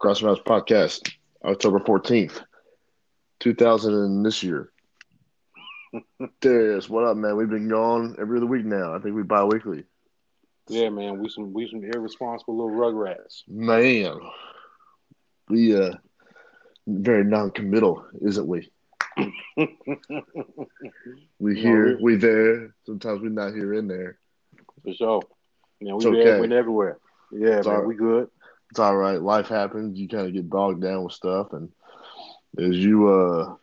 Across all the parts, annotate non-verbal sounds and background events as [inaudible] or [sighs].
Cross Mouse Podcast, October 14th, 2000 and this year. [laughs] Darius, what up, man? We've been gone every other week now. I think we bi weekly. Yeah, man, we some we some irresponsible little rugrats. Man, we uh very non-committal, isn't we? [laughs] we here, we there. Sometimes we're not here in there. For sure. Yeah, we It's there, okay. we everywhere. Yeah, It's man, we good. It's all right. Life happens. You kind of get bogged down with stuff, and as you uh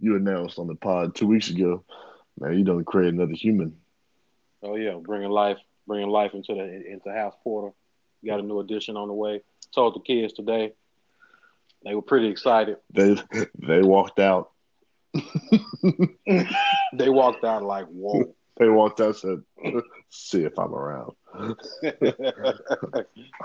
you announced on the pod two weeks ago, man, you don't create another human. Oh yeah, bringing life, bringing life into the into House Porter. Got a new addition on the way. Told the kids today. They were pretty excited. They they walked out. [laughs] They walked out like, "Whoa!" They walked out said, "See if I'm around."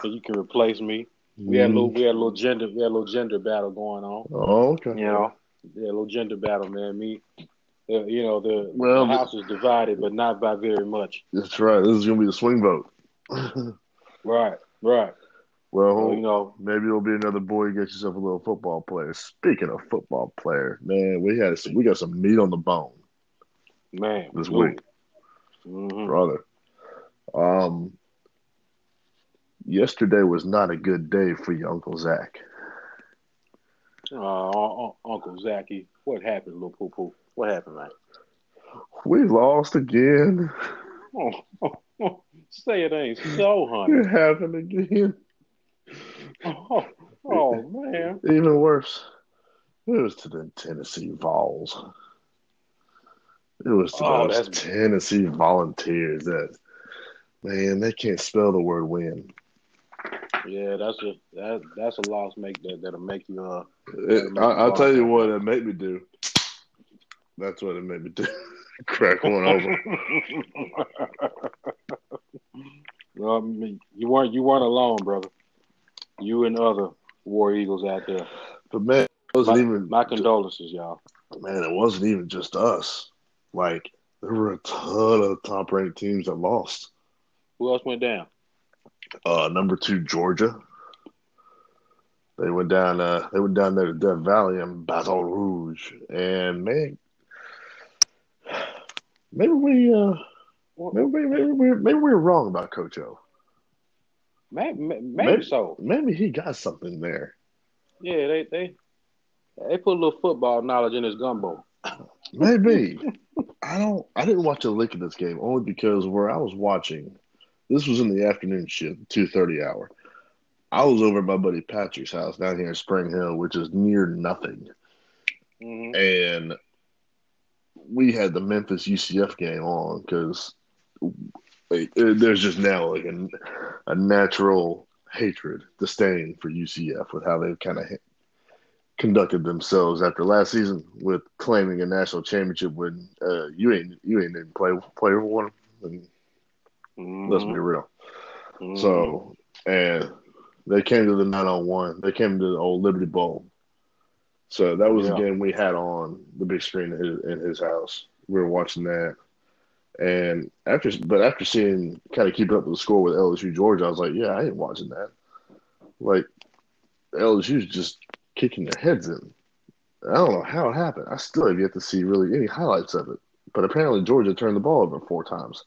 So you can replace me. We had a little, we had a little gender, we had a little gender battle going on. Oh, okay. You know, yeah, a little gender battle, man. Me, uh, you know, the, Well, the house is divided, but not by very much. That's right. This is gonna be the swing vote. Right, right. well, So, you know, maybe it'll be another boy. Get yourself a little football player. Speaking of football player, man, we had some, we got some meat on the bone man, this we- week. Mhm. brother. Um, yesterday was not a good day for your Uncle Zach. Uh, Un- Un- Uncle Zachy, what happened, little poo poo? What happened, man? We lost again. Oh, oh, oh, say it ain't so, honey. It happened again. Oh, oh man. Even worse, it was to the Tennessee Vols. It was to Oh, those Tennessee Volunteers that, man, they can't spell the word win. Yeah, that's a that that's a loss make that that'll make you uh It, I, I'll tell you what it made me do. That's what it made me do. [laughs] Crack one over. [laughs] well, I mean, you weren't you weren't alone, brother. You and other War Eagles out there. But man, it wasn't My, even my condolences, y'all. man, it wasn't even just us. Like there were a ton of top ranked teams that lost. Who else went down? Uh number two, Georgia. They went down uh they went down there to Death Valley and Baton Rouge. And man maybe we uh maybe maybe, maybe, we maybe we were wrong about Coach O. Maybe, maybe, Maybe- so. Maybe he got something there. Yeah, they they they put a little football knowledge in his gumbo. Maybe. [laughs] I don't. I didn't watch a lick of this game only because where I was watching, this was in the afternoon shift, two thirty hour. I was over at my buddy Patrick's house down here in Spring Hill, which is near nothing, hmm and we had the Memphis UCF game on because like, there's just now like a, a natural hatred, disdain for UCF with how they've kind of conducted themselves after last season with claiming a national championship when uh, you ain't you ain't even play play one. And let's be real. Mhm. So and they came to the nine on one. They came to the old Liberty Bowl. So that was Yeah. the game we had on the big screen in his, in his house. We were watching that. And after, but after seeing kind of keeping up with the score with LSU Georgia, I was like, yeah, I ain't watching that. Like LSU's just kicking their heads in. I don't know how it happened. I still have yet to see really any highlights of it. But apparently Georgia turned the ball over four times.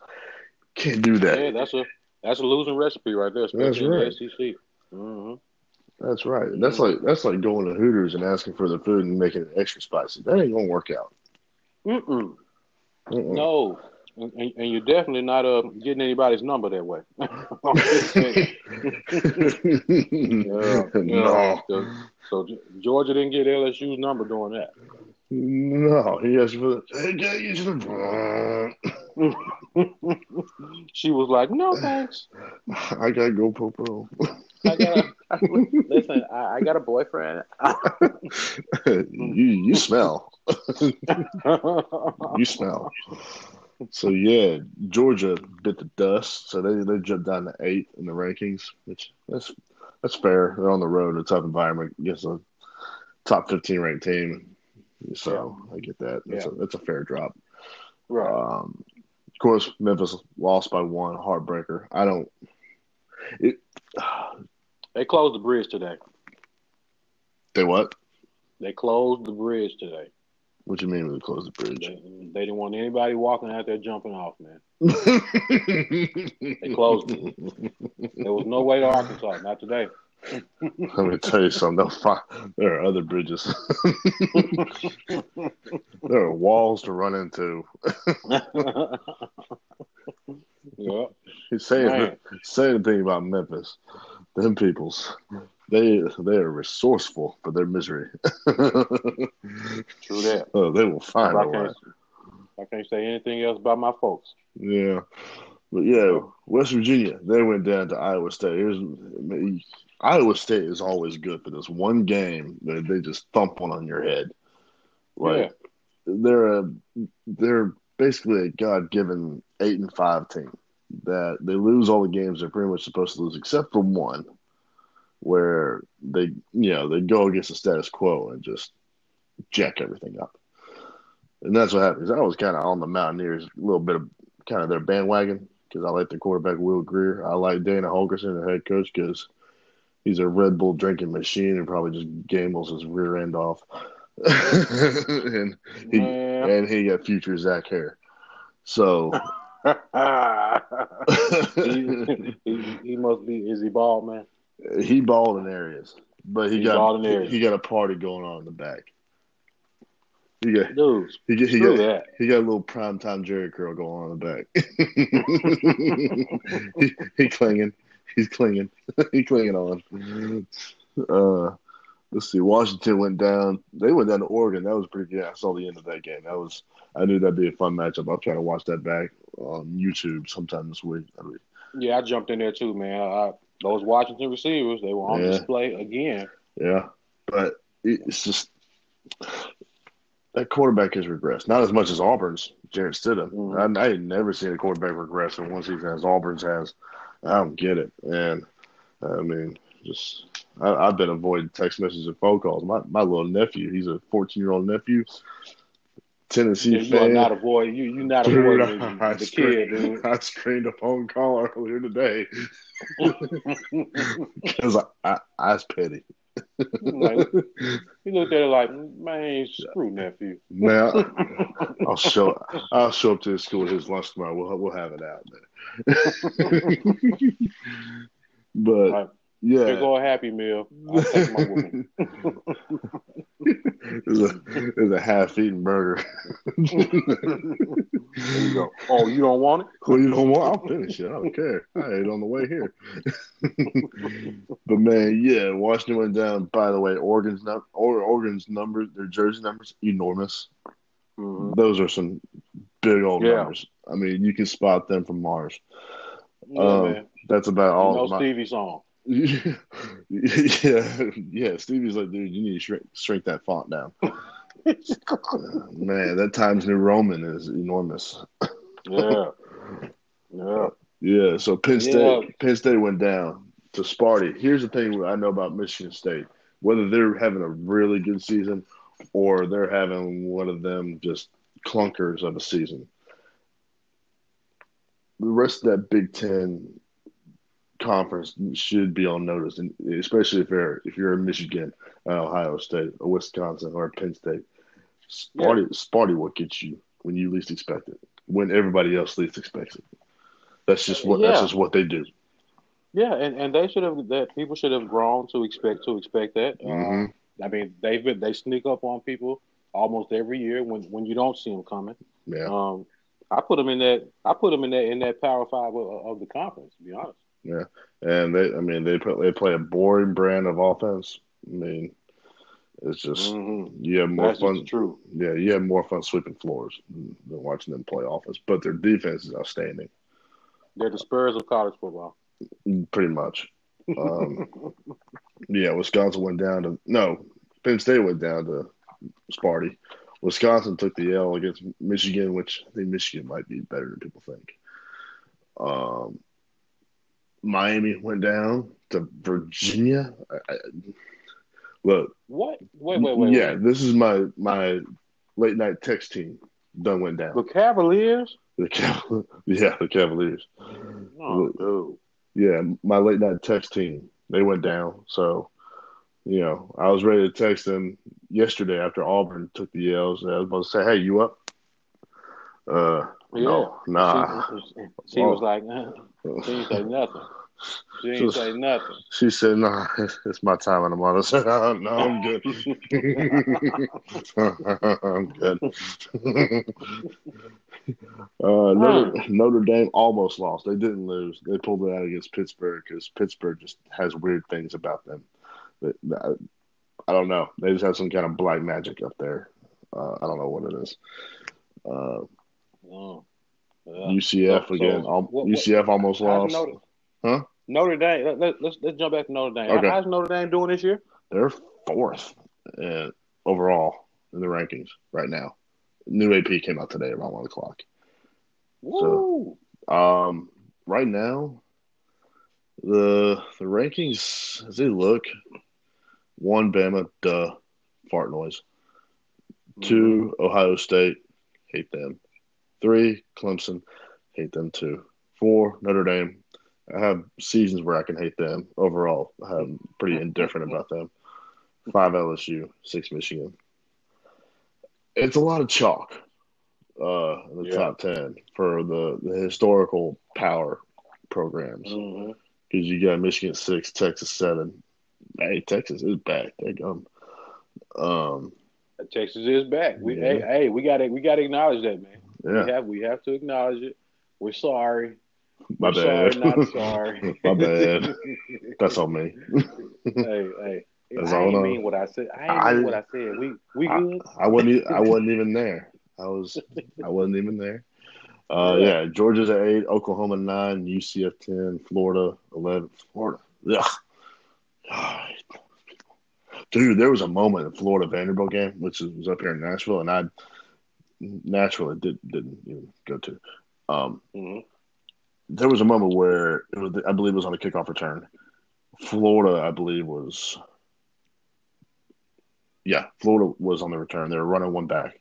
Can't do that. yeah, that's a that's a losing recipe right there, That's especially right. the SEC. hmm That's right. That's like that's like going to Hooters and asking for the food and making it extra spicy. That ain't gonna work out. Mm-mm. Mm-mm. No, and, and you're definitely not uh, getting anybody's number that way. [laughs] [laughs] Yeah. no, So, so Georgia didn't get LSU's number doing that. no. He asked for the. Hey, get you to the. she was like, "No, thanks. I gotta go poo poo. I got a, [laughs] listen. I, I got a boyfriend." you you smell. You smell. So yeah, Georgia bit the dust. So they they jumped down to eight in the rankings, which that's that's fair. They're on the road, a tough environment against a top fifteen ranked team. So I get that. That's, Yeah. a, that's a fair drop. right. Um, of course, Memphis lost by one, heartbreaker. I don't. It. They closed the bridge today. They what? They closed the bridge today. What you mean they closed the bridge? They, they didn't want anybody walking out there jumping off, man. [laughs] They closed it. There was no way to Arkansas, not today. [laughs] Let me tell you something. They'll find, there are other bridges. [laughs] there are walls to run into. [laughs] yeah. He's saying Man. saying the thing about Memphis. Them peoples, they they are resourceful for their misery. True that. oh, they will find a way. I can't say anything else about my folks. Yeah, but yeah, West Virginia. They went down to Iowa State. Here's Iowa State is always good for this one game that they just thump one on your head. Like they're a they're basically a God given eight and five team that they lose all the games they're pretty much supposed to lose except for one, where they you know they go against the status quo and just jack everything up. And that's what happens. I was kind of on the Mountaineers, a little bit of kind of their bandwagon because I like their quarterback Will Grier. I like Dana Holgorsen, the head coach, because he's a Red Bull drinking machine and probably just gambles his rear end off. [laughs] and he Man. and he got future Zach hair. So [laughs] he, he, he must be. Is he bald, man? he bald in areas, but he He got balled in areas. he got a party going on in the back. He got Dude, he got he got, that. he got a little primetime Jheri curl going on in the back. [laughs] he, he clinging, he's clinging, [laughs] he clinging on. Uh, let's see. Washington went down. They went down to Oregon. That was pretty good. I saw the end of that game. That was. I knew that'd be a fun matchup. I'll try to watch that back on YouTube sometime this week. I mean, Yeah, I jumped in there too, man. I, those Washington receivers, they were on Yeah. display again. Yeah, but it's just that quarterback has regressed. Not as much as Auburn's, Jarrett Stidham. Mhm. I, I ain't never seen a quarterback regress in one season as Auburn's has. I don't get it, and I mean, just I, I've been avoiding text messages and phone calls. My my little nephew, he's a 14 year old nephew, Tennessee Yeah, fan. not avoid you. you're not [laughs] Dude, avoiding the, I, the kid, dude. I screened a phone call earlier today [laughs] [laughs] because I, I, I was petty. Like, he looked at it like, man, screw nephew. Now [laughs] I'll show I'll show up to his school at his lunch tomorrow. We'll we'll have it out [laughs] [laughs] but Like, yeah, Here go a happy meal. I'll take my woman. [laughs] it's a it's a half eaten burger. You go. Oh, you don't want it? well, you don't want I'll finish it. I don't care. I ate on the way here. but man, yeah, Washington went down. By the way, Oregon's num- or Oregon's numbers, their jersey numbers, enormous. Mhm. Those are some big old Yeah. numbers. I mean, you can spot them from Mars. Yeah, Um, man. That's about all. know my, Stevie song. Yeah, [laughs] yeah. Stevie's like, dude, you need to shrink, shrink that font down. [laughs] Uh, man, that Times New Roman is enormous. Yeah. Yeah. Yeah, so Penn State, Yeah. Penn State went down to Sparty. Here's the thing I know about Michigan State: whether they're having a really good season or they're having one of them just clunkers of a season. The rest of that Big Ten conference should be on notice, and especially if you're if you're in Michigan, uh, Ohio State, or Wisconsin, or Penn State. Sparty, Sparty will get you when you least expect it, when everybody else least expects it. That's just what that's just what they do. Yeah, and, and they should have that people should have grown to expect to expect that. Um, I mean, they've been they sneak up on people almost every year when when you don't see them coming. Yeah, Um, I put them in that I put them in that in that Power Five of, of the conference. To be honest. And they I mean they put they play a boring brand of offense. I mean, it's just Mhm. you have more That's fun. truth. Yeah, you have more fun sweeping floors than than watching them play offense. But their defense is outstanding, They're the Spurs of college football. pretty much. Um, [laughs] yeah, Wisconsin went down to no, Penn State went down to Sparty. Wisconsin took the L against Michigan, which I think Michigan might be better than people think. Um, Miami went down to Virginia. I, I, look, What? Wait, wait, wait. yeah, wait. this is my my late night text team. Done went down. The Cavaliers. The Caval- [laughs] yeah, the Cavaliers. Oh. Yeah, my late night text team. They went down. So you know, I was ready to text them yesterday after Auburn took the L's. I was about to say, "Hey, you up?" Uh, Yeah. no, nah. She, she [laughs] was like, she didn't say nothing. She didn't [laughs] say nothing. She said, "Nah, it's, it's my time in the month." [laughs] I said, oh, "No, I'm good. I'm good." uh, Notre, Notre Dame almost lost. They didn't lose. They pulled it out against Pittsburgh because Pittsburgh just has weird things about them. But, I don't know. They just have some kind of black magic up there. Uh, I don't know what it is. Uh, Oh, yeah. UCF So- again. so what- what- UCF almost lost. Notre, Huh? Notre Dame. Let, let, let's let's jump back to Notre Dame. Okay. How's Notre Dame doing this year? They're fourth uh, overall in the rankings right now. New AP came out today around one o'clock. Woo! Um, right now, the the rankings as they look, one Bama, duh, fart noise. Two Ohio State, hate them. Three Clemson, hate them too. Four Notre Dame. I have seasons where I can hate them. Overall, I'm pretty indifferent about them. Five LSU, six Michigan. It's a lot of chalk uh, in the Yeah. top ten for the, the historical power programs because you got Michigan six, Texas seven. Hey, Texas is back. They go. Um, Texas is back. We Yeah. hey, hey we gotta we gotta acknowledge that man. Yeah, We have we have to acknowledge it. We're sorry. my We're bad. Sorry, not [laughs] sorry. my bad. [laughs] That's on me. hey, hey. [laughs] That's I all on- mean what I said. I I- mean what I said. We we I, good. I wasn't. I wasn't even there. I was. I wasn't even there. Uh, Yeah. yeah, Georgia's at eight, Oklahoma nine, UCF ten, Florida eleven. Florida, Ugh. dude, there was a moment in Florida Vanderbilt game, which was up here in Nashville, and I naturally did didn't even go to. Um, Mhm. there was a moment where it was, I believe it was on a kickoff return. Florida, I believe, was yeah, Florida was on the return. They were running one back,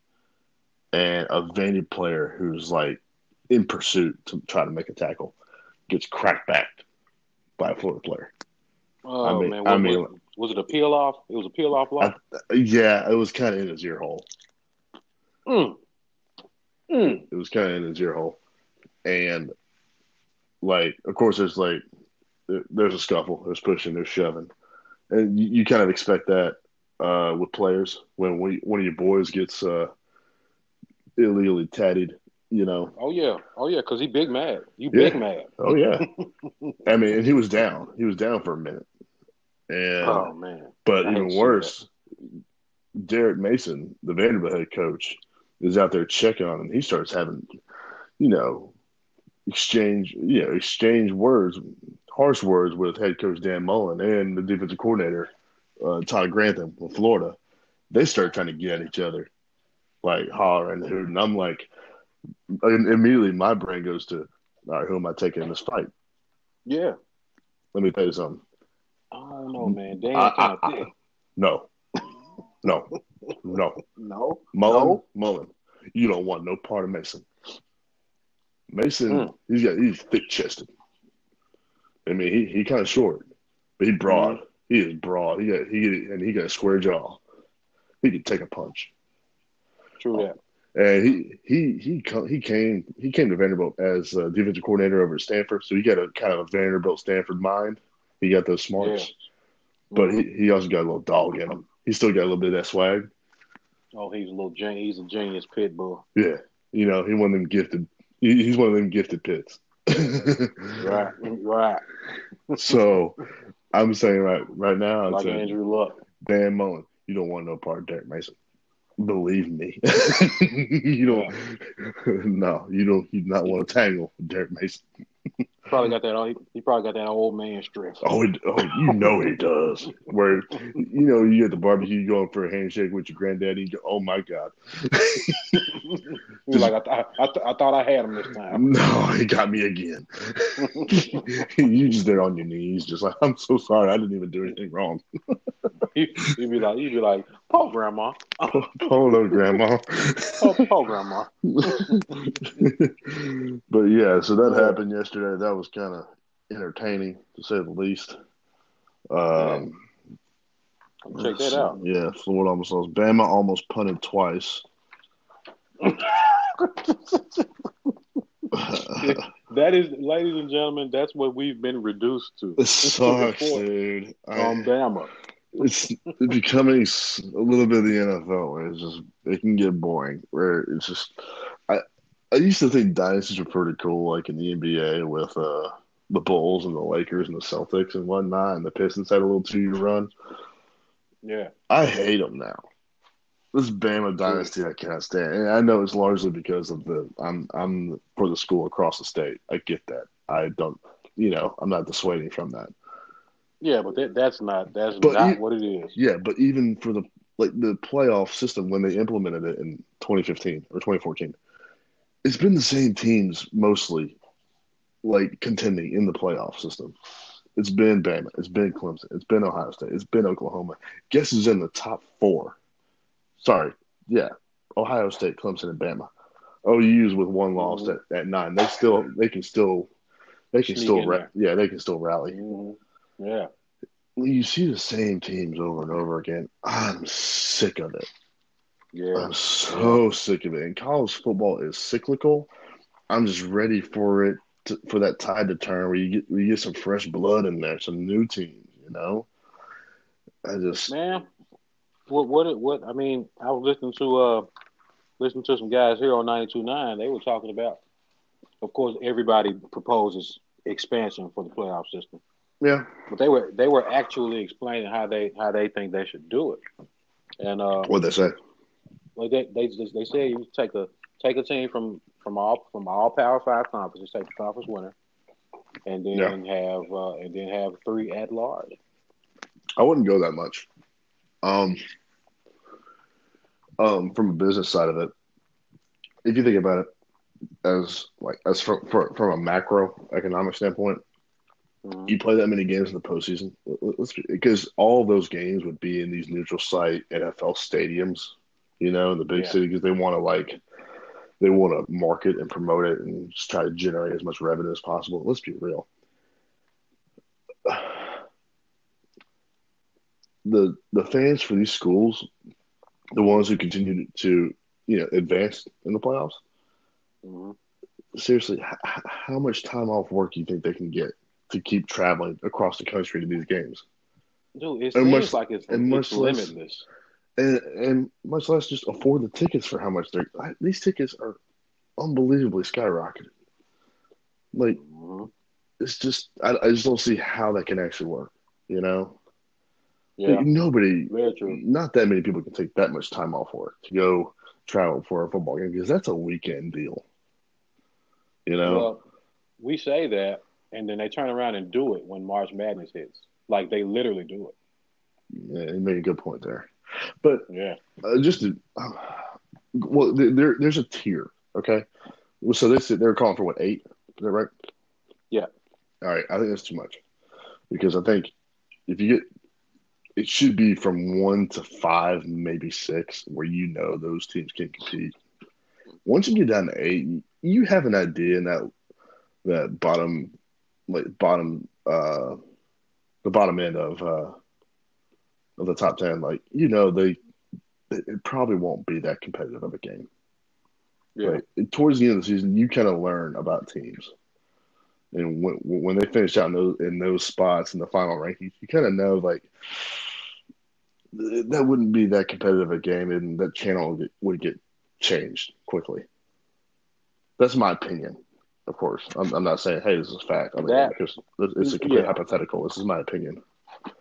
and a Vandy player who's like in pursuit to try to make a tackle gets cracked back by a Florida player. Oh I mean- man, I mean- was, was it a peel off? It was a peel off block. Yeah, it was kind of in his ear hole. Mm. Mm. It was kind of in his ear hole, and like, of course, there's like there's a scuffle, there's pushing, there's shoving, and you, you kind of expect that uh, with players when we, one of your boys gets uh, illegally tatted, you know. Oh yeah, oh yeah, because he big mad. You Yeah. big mad. Oh yeah, [laughs] I mean, and he was down. He was down for a minute, and Oh man. But I even worse, Derek Mason, the Vanderbilt head coach, is out there checking on him. He starts having, you know, exchange, you know, exchange words, harsh words with head coach Dan Mullen and the defensive coordinator, uh, Todd Grantham from Florida. They start trying to get at each other, like hollering and hooting. I'm like, immediately my brain goes to, all right, who am I taking in this fight? Yeah. Let me tell you something. I don't know, man. They ain't kind of I- No, no, [laughs] no. No. Mullen, No. Mullen, you don't want no part of Mason. Mason, Mm. he's got he's thick chested. I mean, he, he kind of short, but he broad. He is broad. He got he and he got a square jaw. He could take a punch. True that. And he he he he came he came to Vanderbilt as a defensive coordinator over at Stanford, so he got a kind of a Vanderbilt Stanford mind. He got those smarts, but he, he also got a little dog in him. He still got a little bit of that swag. Oh, he's a little gen- he's a genius pit bull. Yeah, you know, he one of them gifted. He's one of them gifted pits. Right. Right. [laughs] so I'm saying right right now, Like a Andrew Luck. Dan Mullen. You don't want no part of Derek Mason. Believe me, [laughs] you don't. [laughs] No, you don't. You do not want to tangle with Derek Mason. Probably got that. He, he probably got that old man strength. Oh, it, oh, you know he does. Where you know you at the barbecue, you going for a handshake with your granddaddy. You go, oh my god, He's like, I, th- I, th- I thought I had him this time. no, he got me again. [laughs] you just there on your knees, just like I'm so sorry, I didn't even do anything wrong. [laughs] He, he'd be like, he'd be like, [laughs] "Oh, grandma, oh, Polo, grandma. oh, oh grandma." but yeah, so that happened yesterday. That was kind of entertaining to say the least. Um, Check that out. Yeah, Florida almost lost. Bama almost punted twice. [laughs] that is, ladies and gentlemen, that's what we've been reduced to. It sucks, dude. From Bama. It's becoming a little bit of the NFL where it's just it can get boring. Where it's just I used to think dynasties were pretty cool, like in the NBA with uh the Bulls and the Lakers and the Celtics and whatnot, and the Pistons had a little two year run. Yeah, I hate them now. This Bama dynasty I can't stand, and I know it's largely because of the I'm I'm for the school across the state. I get that. I don't, you know, I'm not dissuading from that. Yeah, but that, that's not that's But not you- what it is. Yeah, but even for the like the playoff system when they implemented it in 2015 or 2014, it's been the same teams mostly, like contending in the playoff system. It's been Bama, it's been Clemson, it's been Ohio State, it's been Oklahoma. Guess who's in the top four? Sorry, yeah, Ohio State, Clemson, and Bama. OU's with one loss at, at nine. They still they can still they can Sneak still ra- yeah they can still rally Mhm. Yeah, you see the same teams over and over again, I'm sick of it. Yeah. I'm so sick of it. And college football is cyclical. I'm just ready for it to, for that tide to turn where you get where you get some fresh blood in there, some new teams. You know, I just Man, what what what? I mean, I was listening to uh listening to some guys here on 92.9. They were talking about, of course, everybody proposes expansion for the playoff system, yeah but they were they were actually explaining how they how they think they should do it. And uh, what they say. Like they they they say you take a take a team from from all from all Power Five conferences, take the conference winner, and then have uh, and then have three at large. I wouldn't go that much. Um, um, from a business side of it, if you think about it as like as from from, from a macro economic standpoint, Mhm. you play that many games in the postseason, because all those games would be in these neutral site NFL stadiums, you know, in the big Yeah. city because they want to like they want to market and promote it and just try to generate as much revenue as possible. Let's be real. [sighs] The the fans for these schools, the ones who continue to you know advance in the playoffs, Mhm. seriously, h- how much time off work do you think they can get to keep traveling across the country to these games? Dude, it And seems much- like it's, it's much less- limitless. And, and much less just afford the tickets for how much they're. These tickets are unbelievably skyrocketed. Like Mhm. it's just, I, I just don't see how that can actually work. You know, Yeah, Like, nobody, very true. not that many people can take that much time off work to go travel for a football game because that's a weekend deal. You know, Well, we say that, and then they turn around and do it when March Madness hits. Like they literally do it. yeah, you made a good point there. But Yeah. uh, just to, uh, well, there there- there's a tier, okay. So they they're calling for what eight? Is that right? Yeah. All right, I think that's too much because I think if you get, it should be from one to five, maybe six, where you know those teams can compete. Once you get down to eight, you have an idea in that that bottom, like bottom, uh, the bottom end of uh, of the top ten. Like you know, they it probably won't be that competitive of a game. Yeah. And towards the end of the season, you kind of learn about teams, and when when they finish out in those in those spots in the final rankings, you kind of know like that wouldn't be that competitive a game, and that channel would get, would get changed quickly. That's my opinion. Of course, I'm, I'm not saying, "Hey, this is a fact." I mean, That- because it's a complete Yeah. hypothetical. This is my opinion.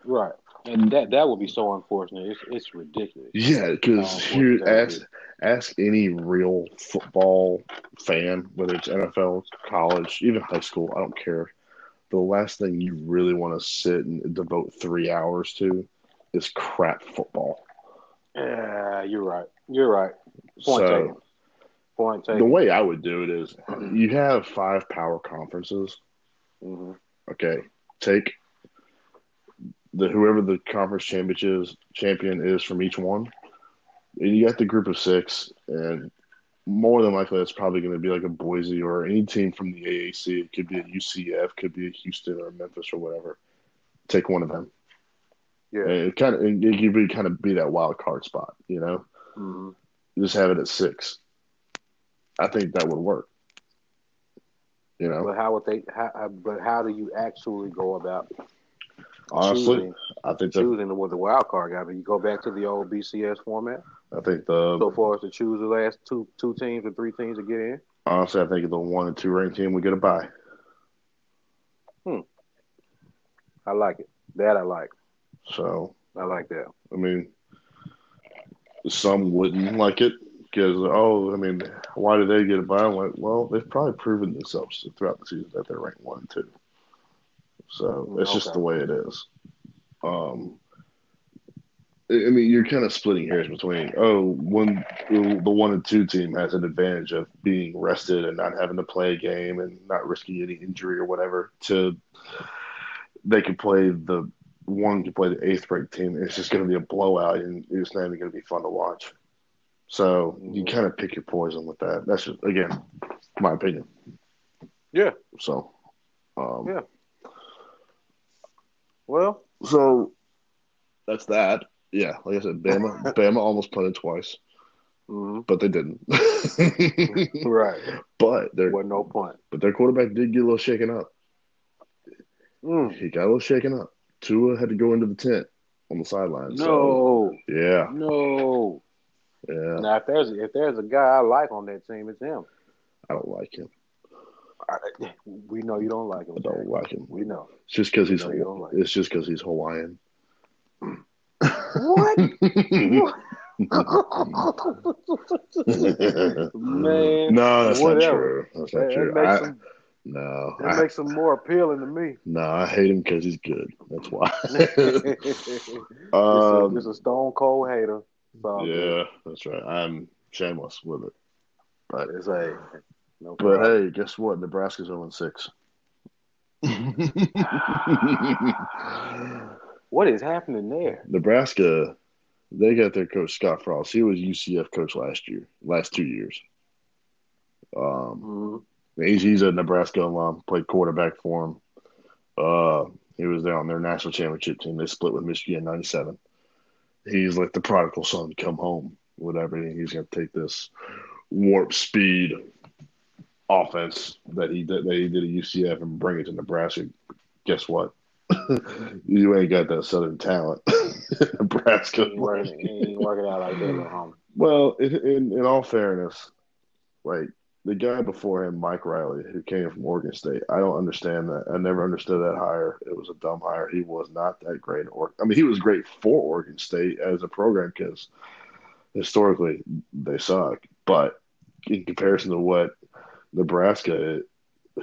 Right. And that that would be so unfortunate. It's it's ridiculous. Yeah, because here, ask ask any real football fan, whether it's NFL, college, even high school, I don't care. The last thing you really want to sit and devote three hours to is crap football. Yeah, you're right. You're right. Point so taken. Point the way I would do it is, you have five power conferences. hmm Okay, take the whoever the conference championship is, champion is from each one, and you got the group of six, and more than likely that's probably going to be like a Boise or any team from the AAC. It could be a UCF, could be a Houston or Memphis or whatever. Take one of them. Yeah. And it kind of it could be kind of be that wild card spot, you know. Mhm. Just have it at six. I think that would work. You know, But how would they? How, how- but how do you actually go about honestly, choosing, I think that choosing what the wild card guy? but You go back to the old BCS format I think the so far as to choose the last two two teams or three teams to get in. honestly I think the one and two ranked team we get a bye. Hmm. I like it. That I like. So I like that. I mean, some wouldn't like it because oh, I mean, why did they get a bye? I'm like, well, they've probably proven themselves throughout the season that they're ranked one and two. So it's just the way it is. Um, I mean, you're kind of splitting hairs between oh, one the one and two team has an advantage of being rested and not having to play a game and not risking any injury or whatever. To they could play the one can play the eighth ranked team. It's just going to be a blowout, and it's not even going to be fun to watch. So you Mhm. kind of pick your poison with that. That's just again my opinion. Yeah. So, um, Yeah. Well, so that's that. Yeah, like I said, Bama, [laughs] Bama almost punted twice, mhm. but they didn't. [laughs] right. but there Wasn't no point. but their quarterback did get a little shaken up. Mm. He got a little shaken up. Tua had to go into the tent on the sideline. So, No, yeah, no. yeah. Now, if there's if there's a guy I like on that team, it's him. I don't like him. I, we know you don't like him. I don't Jack. like him. We know. It's just because he's No, like it's just because he's Hawaiian. What? [laughs] Man, no, that's not true. That's not that true. makes I, him no, that I, makes him more appealing to me. no, I hate him because he's good. That's why. [laughs] just, a, um, just a stone cold hater. It's good. yeah, that's right. I'm shameless with it. But It's a no but hey, guess what? Nebraska's 0 6. [laughs] what is happening there? Nebraska, they got their coach Scott Frost. He was UCF coach last year, last two years. Um, Mhm. he's he's a Nebraska alum. Played quarterback for him. Uh, he was there on their national championship team. They split with Michigan in '97. He's like the prodigal son, come home, whatever. He's going to take this warp speed offense that he did that he did at UCF and bring it to Nebraska. Guess what? [laughs] you ain't got that Southern talent, [laughs] Nebraska. He ain't working, he ain't out like that at home. Well, in, in in all fairness, like the guy before him, Mike Riley, who came from Oregon State, I don't understand that. I never understood that hire. It was a dumb hire. He was not that great. Or I mean, he was great for Oregon State as a program because historically they suck. But in comparison to what Nebraska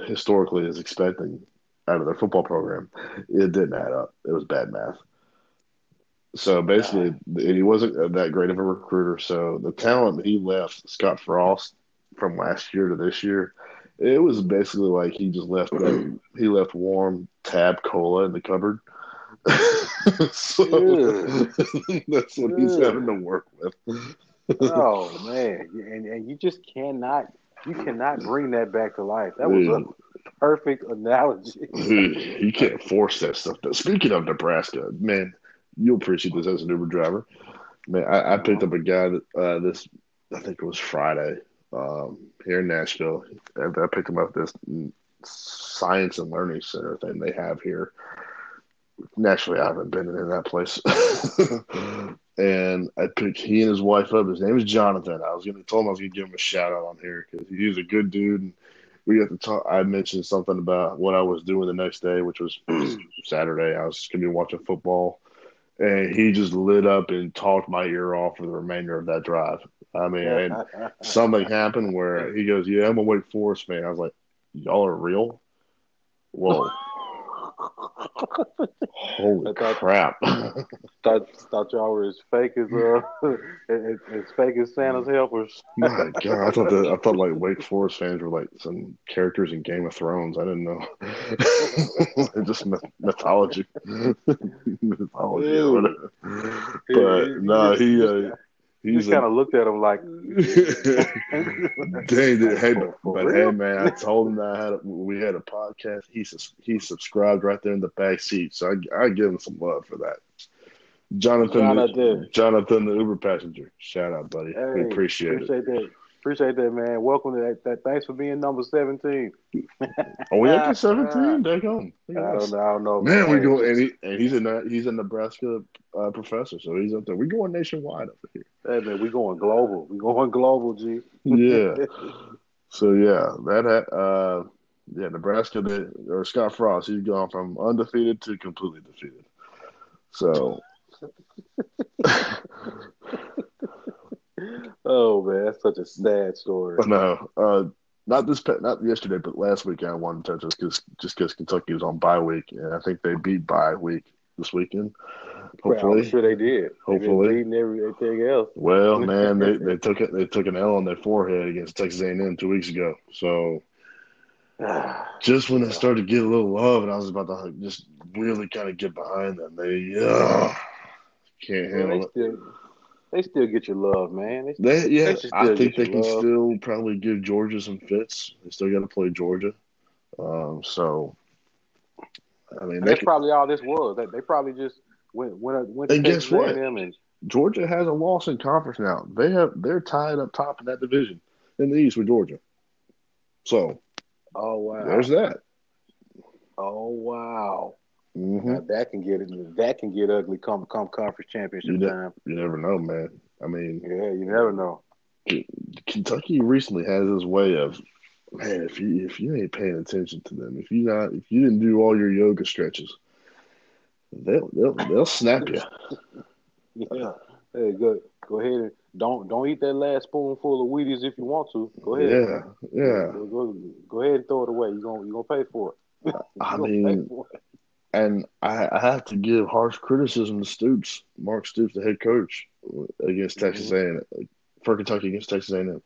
historically is expecting out of their football program, it didn't add up. It was bad math. So basically, he wasn't that great of a recruiter. So the talent that he left, Scott Frost, from last year to this year, it was basically like he just left he left warm tab cola in the cupboard. [laughs] so [laughs] that's what he's having to work with. Oh man, and and you just cannot you cannot bring that back to life. That was Dude. a perfect analogy. [laughs] you can't force that stuff. Speaking of Nebraska, man, you'll appreciate this as an Uber driver. Man, I, I picked up a guy that, uh, this, I think it was Friday, um, here in Nashville. And I picked him up at this science and learning center thing they have here. Naturally, I haven't been in that place. [laughs] and I picked he and his wife up. His name is Jonathan. I was going to tell him I was going to give him a shout out on here because he's a good dude. And we got to talk. I mentioned something about what I was doing the next day, which was [clears throat] Saturday. I was going to be watching football, and he just lit up and talked my ear off for the remainder of that drive. I mean, and [laughs] something happened where he goes, "Yeah, I'm a Wake Forest fan." I was like, "Y'all are real? Whoa, holy thought- crap!" [laughs] thought thought y'all were as fake as uh [laughs] as, as fake as Santa's helpers. [laughs] My God, I thought that I thought like Wake Forest fans were like some characters in Game of Thrones. I didn't know. Just myth- mythology, mythology. But no, he uh, He's just kind of looked at him like, Dang, dude, hey, but, [laughs] For but real? hey, man, I told him that I had a, we had a podcast. He he subscribed right there in the back seat, so I I give him some love for that. Jonathan, the. Jonathan, the Uber passenger. Shout out, buddy. Hey, we appreciate, appreciate that. Appreciate that, man. Welcome to that. that thanks for being number seventeen. [laughs] it. Are we up to seventeen? There you I don't know. I don't know. Man, we Hey, go and, he, and he's a he's a Nebraska uh, professor, so he's up there. We're going nationwide up here. Hey, man, we're going global. We're going global, G. Yeah. [laughs] so yeah, that uh, yeah, Nebraska they, or Scott Frost, he's gone from undefeated to completely defeated. So [laughs] oh man, that's such a sad story. no, uh, not this not yesterday, but last weekend I won to touch this because just because Kentucky was on bye week, and I think they beat bye week this weekend. Well, Hopefully, I'm sure they did. Hopefully. beating everything else. Well, man, they, [laughs] they took it. They took an L on their forehead against Texas A&M two weeks ago. So [sighs] just when they started to get a little love, and I was about to just really kind of get behind them, they uh, can't Well, handle it. still, they still get your love, man. They, They, yeah, they I think they can love. still probably give Georgia some fits. They still got to play Georgia. Um, so, I mean, that's can, probably all this was. They, they probably just went went went to And guess what? And Georgia has a loss in conference now. They have they're tied up top in that division in the East with Georgia. So oh wow, there's that. oh wow. Hmm that can get that can get ugly come come conference championship You know- time. You never know, man. I mean, Yeah, you never know. Kentucky recently has this way of, man, if you if you ain't paying attention to them, if you not if you didn't do all your yoga stretches, they'll they'll they'll snap you. [laughs] Yeah. Hey, go go ahead and don't don't eat that last spoonful of Wheaties if you want to. Go ahead. Yeah, yeah. Go, go, go ahead and throw it away. You're gonna you gonna pay for it. [laughs] I mean, pay for it. And I, I have to give harsh criticism to Stoops, Mark Stoops, the head coach, against Texas A&M for Kentucky against Texas A&M.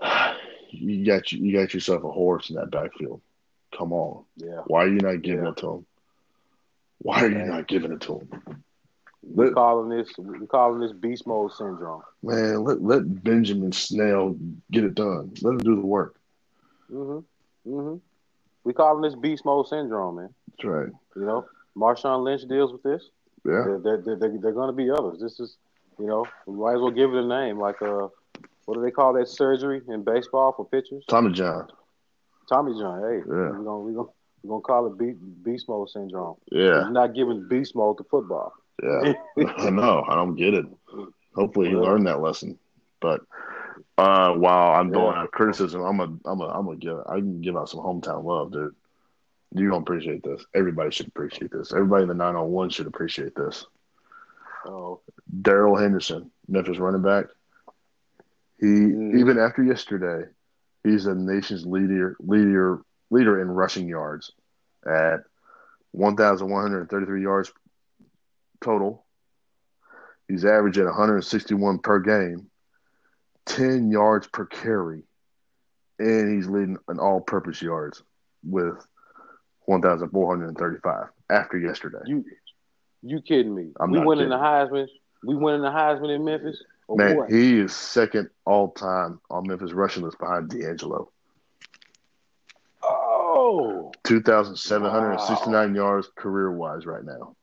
[sighs] You got you, got yourself a horse in that backfield. Come on, Yeah. why are you not giving Yeah. it to him? Why are you not giving it to him? We Let, calling this we're calling this beast mode syndrome. man, let let Benjamin Snell get it done. Let him do the work. Mhm. Mhm. We calling this beast mode syndrome, man. That's right. You know, Marshawn Lynch deals with this. Yeah, There, there, there, there, going to be others. This is, you know, we might as well give it a name. Like, uh, what do they call that surgery in baseball for pitchers? Tommy John. Tommy John. Hey, Yeah. we're gonna we gonna we're gonna call it beast, beast mode syndrome. Yeah, You're not giving beast mode to football. yeah. [laughs] [laughs] I know. I don't get it. Hopefully he Yeah. learned that lesson. But uh, while I'm doing Yeah. out criticism, I'm a I'm a I'm a give I can give out some hometown love, dude. You don't appreciate this. Everybody should appreciate this. Everybody in the 901 should appreciate this. Oh, Darrell Henderson, Memphis running back. He Mhm. even after yesterday, he's the nation's leader leader leader in rushing yards at 1,133 yards total. He's averaging 161 per game, 10 yards per carry, and he's leading in all-purpose yards with 1,435 after yesterday. you you kidding me? I'm we not winning kidding. the Heisman. We winning the Heisman in Memphis. Man, he is second all time on Memphis rushing list behind DeAngelo. oh, 2,769 yards career wise right now.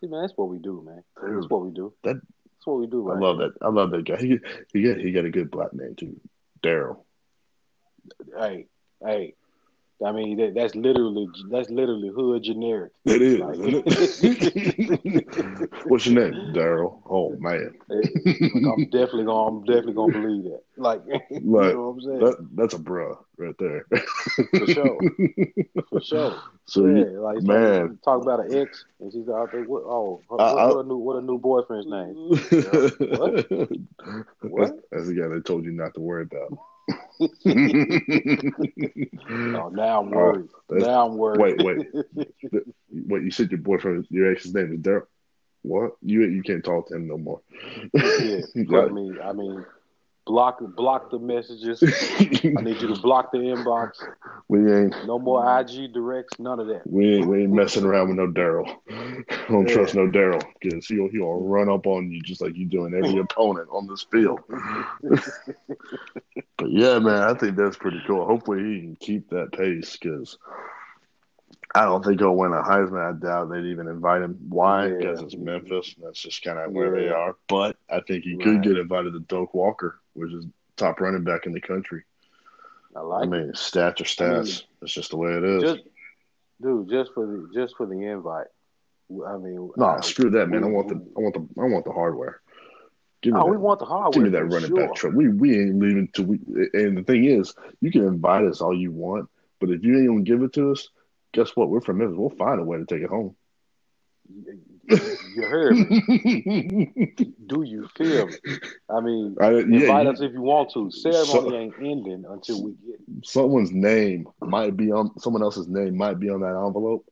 see, man, that's what we do, man. Dude, That's what we do. That- what we do. I Right love that. I love that guy. He he got he got a good black name too, Darrell. Hey, hey. I mean, that, that's literally that's literally hood generic. It is. Like-? [laughs] What's your name, Daryl? Oh man, I'm definitely gonna I'm definitely gonna believe that. Like, [laughs] you know what I'm saying? that that's a bruh right there. For sure. For sure. So yeah, you- like man. talk about an ex, and she's out there. What? Oh, what, I- I- what a new what a new boyfriend's name? [laughs] What? What? That's, that's the guy they told you not to worry about. Oh, now I'm oh, worried. that's- now I'm worried. wait, Wait, [laughs] wait! you said your boyfriend, your ex's name is Daryl. What? You you can't talk to him no more. yeah, [laughs] put me. I mean, block block the messages. I need you to block the inbox. [laughs] we ain't No more IG directs. None of that. we ain't we ain't messing around with no Daryl. Don't Yeah. trust no Daryl because he'll he'll run up on you just like you're doing every [laughs] opponent on this field. [laughs] but yeah, man, I think that's pretty cool. Hopefully he can keep that pace because I don't think he'll win a Heisman. I doubt they'd even invite him. Why? Yeah. Because it's Memphis. And that's just kind of where they are. But I think he could get invited to Doak Walker, which is top running back in the country. I I like it. mean, stats are stats. It's just the way it is. just dude, just for the just for the invite. I mean, no, uh, screw that, man. I want the I want the I want the hardware. Give me Oh, that. we want the hardware. Give me that running sure. back truck. We we ain't leaving till we. And the thing is, you can invite us all you want, but if you ain't gonna give it to us, guess what? We're from Memphis. We'll find a way to take it home. You heard me. [laughs] Do you feel me? I mean, I, yeah, invite you- us if you want to. Ceremony So- ain't ending until we get someone's name might be on someone else's name might be on that envelope.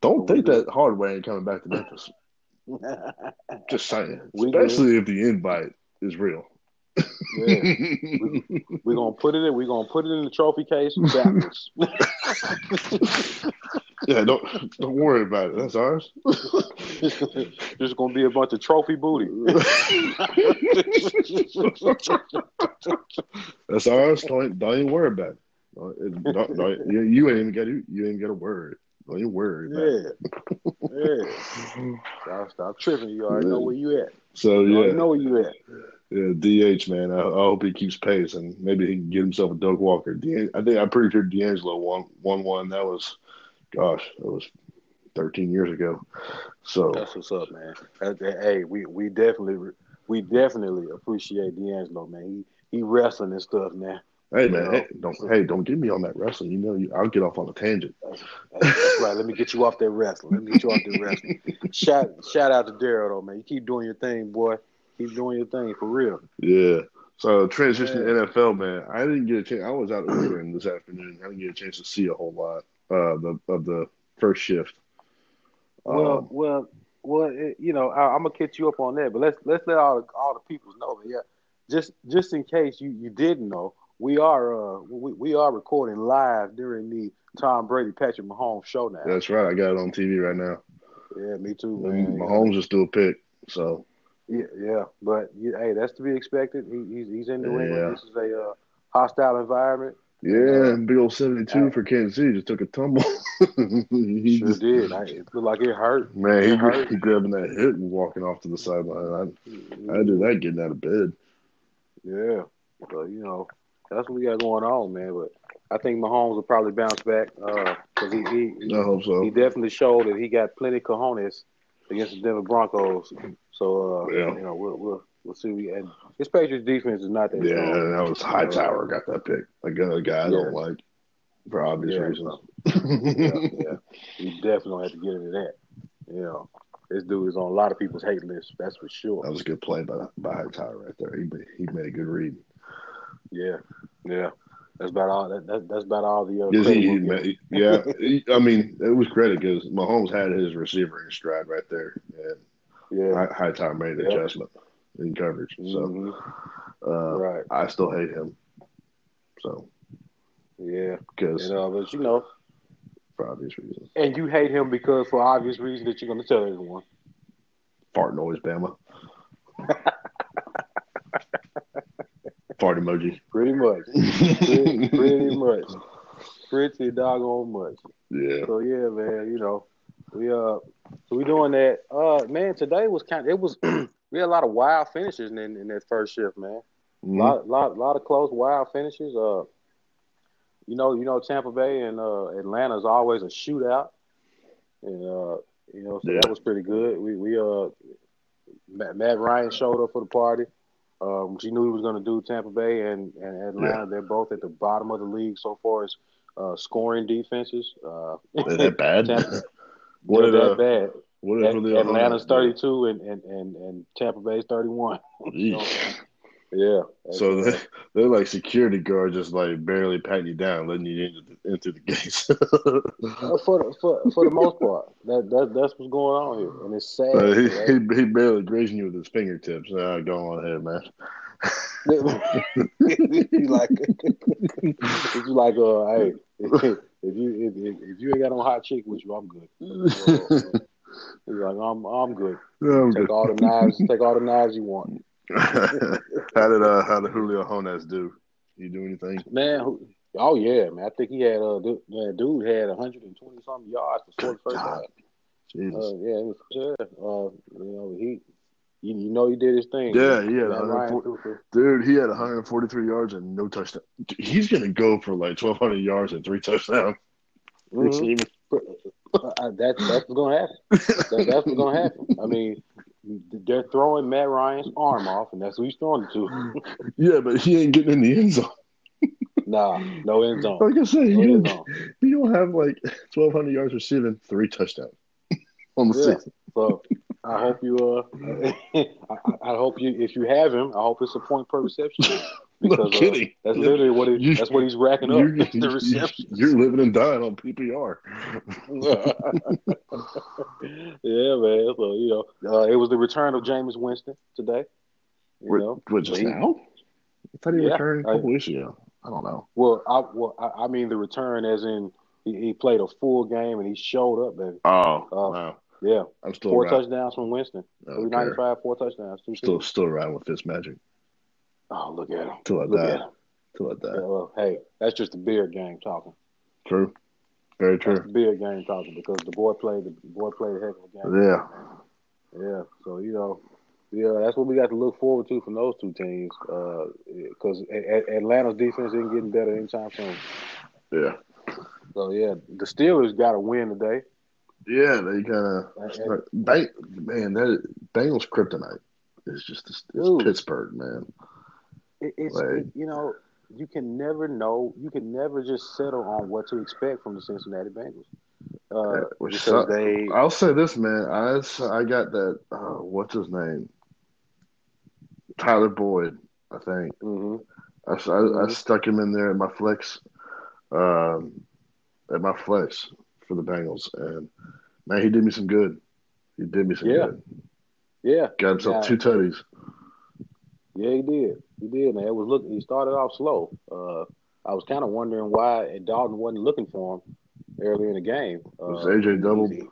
Don't think that hardware ain't coming back to Memphis. [laughs] Just saying, especially if the invite is real. Yeah. We're [laughs] gonna put it in. We're gonna put it in the trophy case backwards. [laughs] yeah, don't don't worry about it. That's ours. [laughs] There's gonna be a bunch of trophy booty. That's ours. Don't don't even worry about it. Don't, don't, don't- you, you ain't even got to you ain't got a word. Don't even worry about it. yeah, yeah. Stop, stop tripping. You already know where you at. So You already yeah, know where you at. Yeah, DH man. I, I hope he keeps pace and maybe he can get himself a Doak Walker. De- I think I'm pretty sure DeAngelo won won one. That was, gosh, that was 13 years ago. So That's what's up, man. Uh, that- Hey, we we definitely we definitely appreciate DeAngelo, man. He he wrestling and stuff, man. hey man, Yeah. hey, don't hey don't get me on that wrestling. You know, you, I'll get off on a tangent. That's right. Let me get you off that wrestling. Let me get you off that wrestling. [laughs] Shout shout out to Darrell though, man. You keep doing your thing, boy. Keep doing your thing for real. Yeah. So transition Yeah. to NFL, man. I didn't get a chance. I was out Ubering this afternoon. I didn't get a chance to see a whole lot uh, the, of the first shift. Well, Um, well, well. It, you know, I, I'm gonna catch you up on that, but let's let's let all the, all the people know. Yeah, just just in case you you didn't know, we are uh we, we are recording live during the Tom Brady Patrick Mahomes show now. that's right. I got it on TV right now. Yeah, me too, man. Mahomes is still a pick. So Yeah, yeah, but yeah, hey, that's to be expected. He, he's he's in New Yeah. England. This is a uh, hostile environment. yeah, big old seventy two I- for Kansas City just took a tumble. [laughs] he Sure just, did. I, it looked like it hurt. man, he, It hurt. he grabbing that hit and walking off to the sideline. I I do that getting out of bed. Yeah. So, you know, that's what we got going on, man. But I think Mahomes will probably bounce back because he, he, I hope so. he definitely showed that he got plenty of cojones against the Denver Broncos. So, uh, Yeah. you know, we'll, we'll, we'll see. We, and his Patriots defense is not that strong. Yeah, strong. that was Hightower got that pick. Like a guy I don't like for obvious Yeah. reasons. yeah, [laughs] yeah. We definitely have to get into that. You know, this dude is on a lot of people's hate list. That's for sure. That was a good play by by Hightower right there. He made, he made a good read. Yeah, yeah. That's about all. That, that, that's about all the. Uh, Yes, he, he made, yeah. [laughs] I mean, it was credit because Mahomes had his receiver in stride right there, and yeah. Hi- Hightower made an Yeah. adjustment in coverage. So Mhm. uh, right. I still hate him. So Yeah. because You know, but you know, for obvious reasons, and you hate him because for obvious reasons that you're going to tell everyone. fart noise, Bama. [laughs] Fart emoji. Pretty much. pretty, pretty much. [laughs] Pretty doggone much. Yeah. So yeah, man. You know, we uh, so we doing that. Uh, man, today was kind. it was [clears throat] we had a lot of wild finishes in, in that first shift, man. Mhm. lot, lot, lot of close, wild finishes. Uh, you know, you know, Tampa Bay and uh, Atlanta is always a shootout, and uh, you know, so Yeah. that was pretty good. We we uh, Matt, Matt Ryan showed up for the party. Um, she knew he was going to do Tampa Bay and, and Atlanta. They're both at the bottom of the league so far as uh, scoring defenses. Uh, Is that [laughs] bad? Tampa, what did that uh, bad. what did At- Atlanta's Jones 32 and, and, and, and Tampa Bay's 31. [laughs] Yeesh. Yeah. So they, [laughs] they're like security guards, just like barely patting you down, letting you into the, into the gates. [laughs] Uh, for the for, for the most part, that, that that's what's going on here, and it's sad. Uh, he, right? he he barely grazing you with his fingertips. Nah, go on ahead, man. you like, you like, uh, hey, if, if you if, if, if you ain't got no hot chick with you, I'm good. [laughs] He's like, I'm I'm good. I'm Take good. all the knives, take all the knives you want. [laughs] how did uh how did Julio Jones do? You do anything? Man, Oh yeah, man. I think he had uh, dude, that dude had 120 something yards before the first half. Jesus. Uh, yeah, it was, yeah. Uh, you know he, you, you know he did his thing. Yeah, he had 140 Ryan threw for- Dude, he had 143 yards and no touchdown. He's gonna go for like 1,200 yards and three touchdowns. Mhm. Uh, that's that's what's gonna happen. That, that's what's gonna happen. I mean, they're throwing Matt Ryan's arm off, and that's who he's throwing it to. [laughs] Yeah, but he ain't getting in the end zone. nah, no end zone. Like I said, No he don't, don't have like 1,200 yards receiving, three touchdowns [laughs] on the Yeah. season. So I hope you. Uh, [laughs] I, I- I hope you. If you have him, I hope it's a point per reception. [laughs] No Because, uh. That's literally what he, You- that's what he's racking up. You're, [laughs] the receptions. you're living and dying on PPR. yeah, man. So you know, uh, it was the return of Jameis Winston today. You know, What, just He- now? I thought he Yeah, returned a I- couple weeks ago. I don't know. well, I well, I, I mean the return as in he, he played a full game and he showed up. And Oh, Uh, wow. Yeah, I'm still four riding. touchdowns from Winston, three ninety five, four touchdowns, two Still, TDs. still riding with Fitz Magic. Oh, look at him! Till I Look die. Till I Yeah, die. well, hey, that's just the beard game talking. True. Very That's true. the beard game talking because the boy played the boy played a heck of a game. Yeah. Yeah, so you know, yeah, that's what we got to look forward to from those two teams. Uh, because Atlanta's defense isn't getting better anytime soon. Yeah. So yeah, the Steelers got a win today. Yeah, they kind of bang, man. That Bengals kryptonite is just it's Dude. Pittsburgh, man. It, it's Right. it- you know you can never know you can never just settle on what to expect from the Cincinnati Bengals. Uh, because sucks. they I'll say this, man. I I got that. Uh, what's his name? Tyler Boyd, I think. mhm. I, I, I stuck him in there at my flex, um, at my flex for the Bengals, and man, he did me some good. He did me some Yeah. good. yeah Got himself Yeah. two tutties. yeah he did he did man. It was looking he started off slow. Uh, I was kind of wondering why Dalton wasn't looking for him earlier in the game. Uh, Was AJ doubled? He,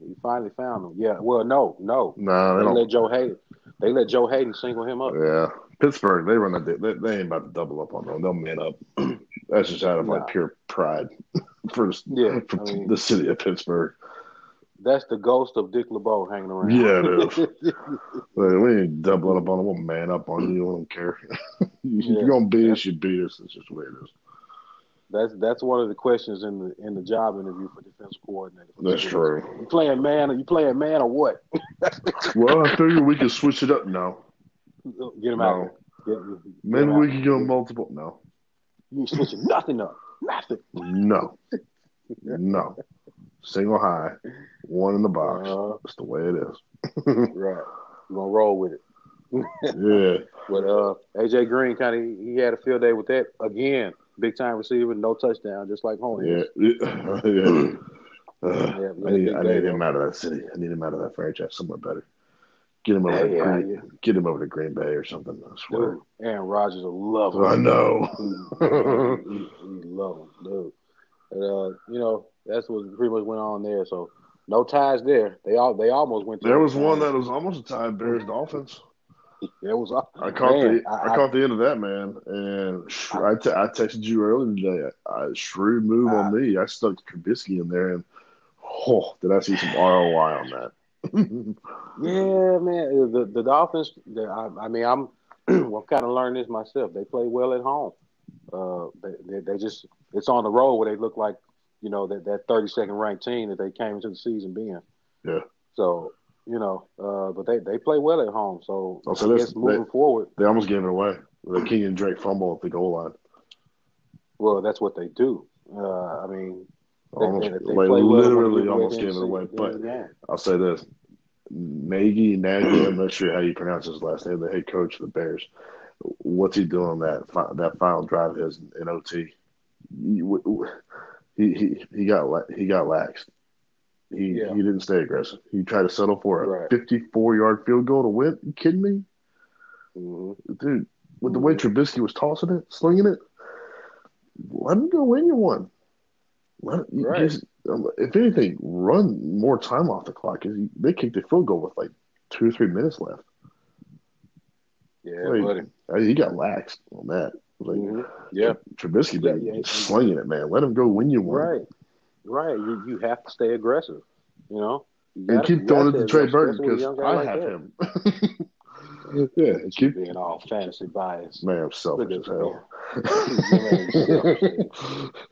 he finally found him. Yeah. Well, no, no. Nah, they They let Joe Haden. They let Joe Haden single him up. Yeah, Pittsburgh. They run that. They, they ain't about to double up on them. They'll man up. [clears throat] That's just out of Nah. like pure pride [laughs] for, the- Yeah, [laughs] for I mean- the city of Pittsburgh. That's the ghost of Dick LeBeau hanging around. Yeah, it is. [laughs] Like, we ain't doubling up on him. We'll man up on you. I don't care. if you're gonna beat us, you beat us. It's just the way it is. that's that's one of the questions in the in the job interview for defense coordinator. That's true. You playing man? Or you playing man or what? Well, I figure we could switch it up now. Get him No. out. Get, get Maybe him we out. could go multiple. No, You ain't switching nothing up. Nothing. no, no. Single high, one in the box. Uh, That's the way it is. [laughs] right. We're gonna roll with it. yeah, [laughs] But uh, AJ Green kind of he had a field day with that again. Big time receiver, no touchdown, just like Honey. yeah, [laughs] yeah. yeah. Uh, Yeah, I need, I need him out of that city. I need him out of that franchise somewhere better. Get him over Yeah, to yeah, Green, yeah. get him over to Green Bay or something. I swear. Dude, Aaron Rodgers will love him. I know. [laughs] he, he, he love him, dude. And, uh, you know, that's what pretty much went on there. So no ties there. They all they almost went. There was one that was almost a tie. Bears Dolphins. [laughs] It was. I caught Man, the I- I, caught the end of that man, and I, I texted you earlier today. I, shrewd move on me. I stuck Trubisky in there, and oh, did I see some ROI on that? Yeah, man. The the Dolphins. The, I, I mean, I'm. [clears throat] well, I'm kind of learned this myself. They play well at home. Uh, they, they they just it's on the road where they look like you know that that 32nd ranked team that they came into the season being. Yeah. So you know, uh, but they they play well at home. So Oh, so I guess moving they- forward, they almost gave it away with a Kenyon Drake fumble at the goal line. well, that's what they do. Uh, I mean, Almost, they, they like, play well literally almost gave it away. But game. I'll say this: Nagy, Nagy, I'm [clears throat] not sure how you pronounce his last name. The head coach of the Bears. What's he doing that fi- that final drive of his in OT? He he he got la- he got laxed. He Yeah. he didn't stay aggressive. He tried to settle for a Right. 54 yard field goal to win. You kidding me, Mhm. dude? With the way Trubisky was tossing it, slinging it, let him go win you one. Right. just- um, if anything, run more time off the clock because they kicked a field goal with like two or three minutes left. Yeah, buddy. Uh, He got laxed on that. Like, Mhm. Yeah, Trubisky Yeah, been yeah. slinging it, man. Let him go when you want. right, right. You you have to stay aggressive. You know, you And gotta- keep throwing it gotta Trey Burton especially with a because I like have that. him. [laughs] yeah, and keep being all fantasy biased. man, I'm selfish Look as at hell. [laughs]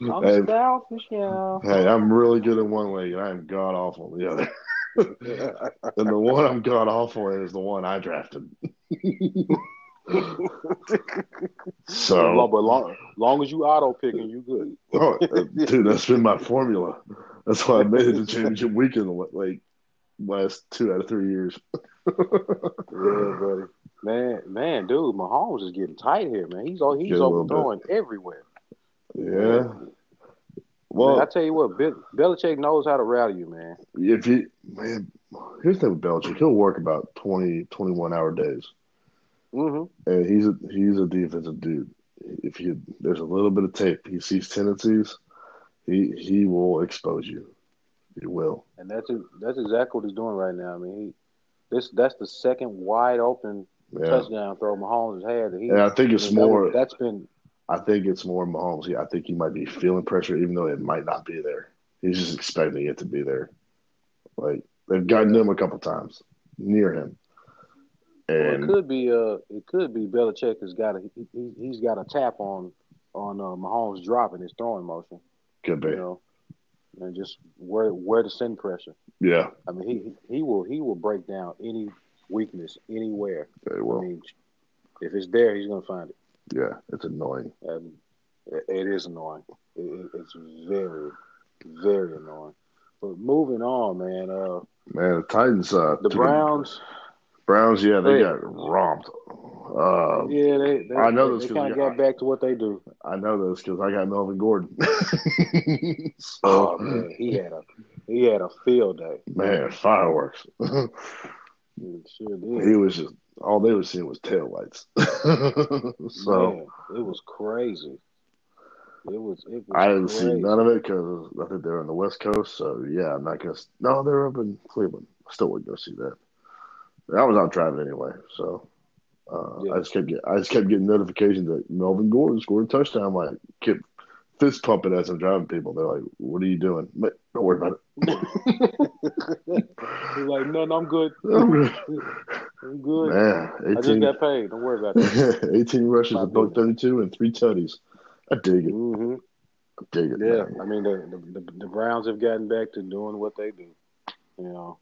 I'm hey, selfish, yeah. hey, I'm really good in one leg, and I am god awful in the other. [laughs] and the one I'm god awful in is the one I drafted. [laughs] so, long, but long, long as you auto picking, you good. oh, dude, that's been my formula. That's why I made it to championship weekend like last two out of three years. [laughs] Yeah, buddy. Man, man, dude, Mahomes is getting tight here, man. He's all he's Get overthrowing everywhere. Yeah. Well, Well, I tell you what, Bill, Belichick knows how to rally you, man. if you man, here's the thing with Belichick. He'll work about 20, 21 hour days, Mm-hmm. and he's a he's a defensive dude. If you there's a little bit of tape, he sees tendencies, he he will expose you. He will. And that's that's exactly what he's doing right now. I mean, he this that's the second wide open Yeah. touchdown throw Mahomes has had. He, And I think I it's mean, more. was- that's been I think it's more Mahomes. Yeah, I think he might be feeling pressure, even though it might not be there. He's just expecting it to be there. Like they've gotten him a couple times near him, well, it could be uh it could be Belichick has got a he, he's got a tap on on uh, Mahomes dropping his throwing motion. could be. You know, and just where where to send pressure. Yeah, I mean, he he will he will break down any weakness anywhere. I mean, if it's there, he's gonna find it. Yeah, it's annoying. And it, it is annoying. It, it, it's very very annoying. But moving on, man. Uh, Man, the Titans. Uh, the Browns. Browns. Yeah, they Hey. got romped. Uh, Yeah, they. they I know they, this They kind of got back to what they do. I know those because I got Melvin Gordon. [laughs] so, Oh man, he had a he had a field day. man, fireworks. [laughs] He sure did. he was just all they were seeing was taillights. [laughs] so. Man, it was crazy. It was. It was. I didn't crazy. see none of it because I think they're on the West Coast. So yeah, I'm not gonna. No, they're up in Cleveland. I still wouldn't go see that. I was out driving anyway, so uh, Yeah. I just kept get, I just kept getting notifications that Melvin Gordon scored a touchdown. I'm like, kept fist pumping as I'm driving people. They're like, "What are you doing?" But don't worry about [laughs] He's like, no, no, I'm good. [laughs] it. I'm good. Man, I just got paid. Don't worry about it. [laughs] 18 rushes, a buck 32, and three tutties. I dig it. hmm I dig it. Yeah, man. I mean the, the the the Browns have gotten back to doing what they do. You know,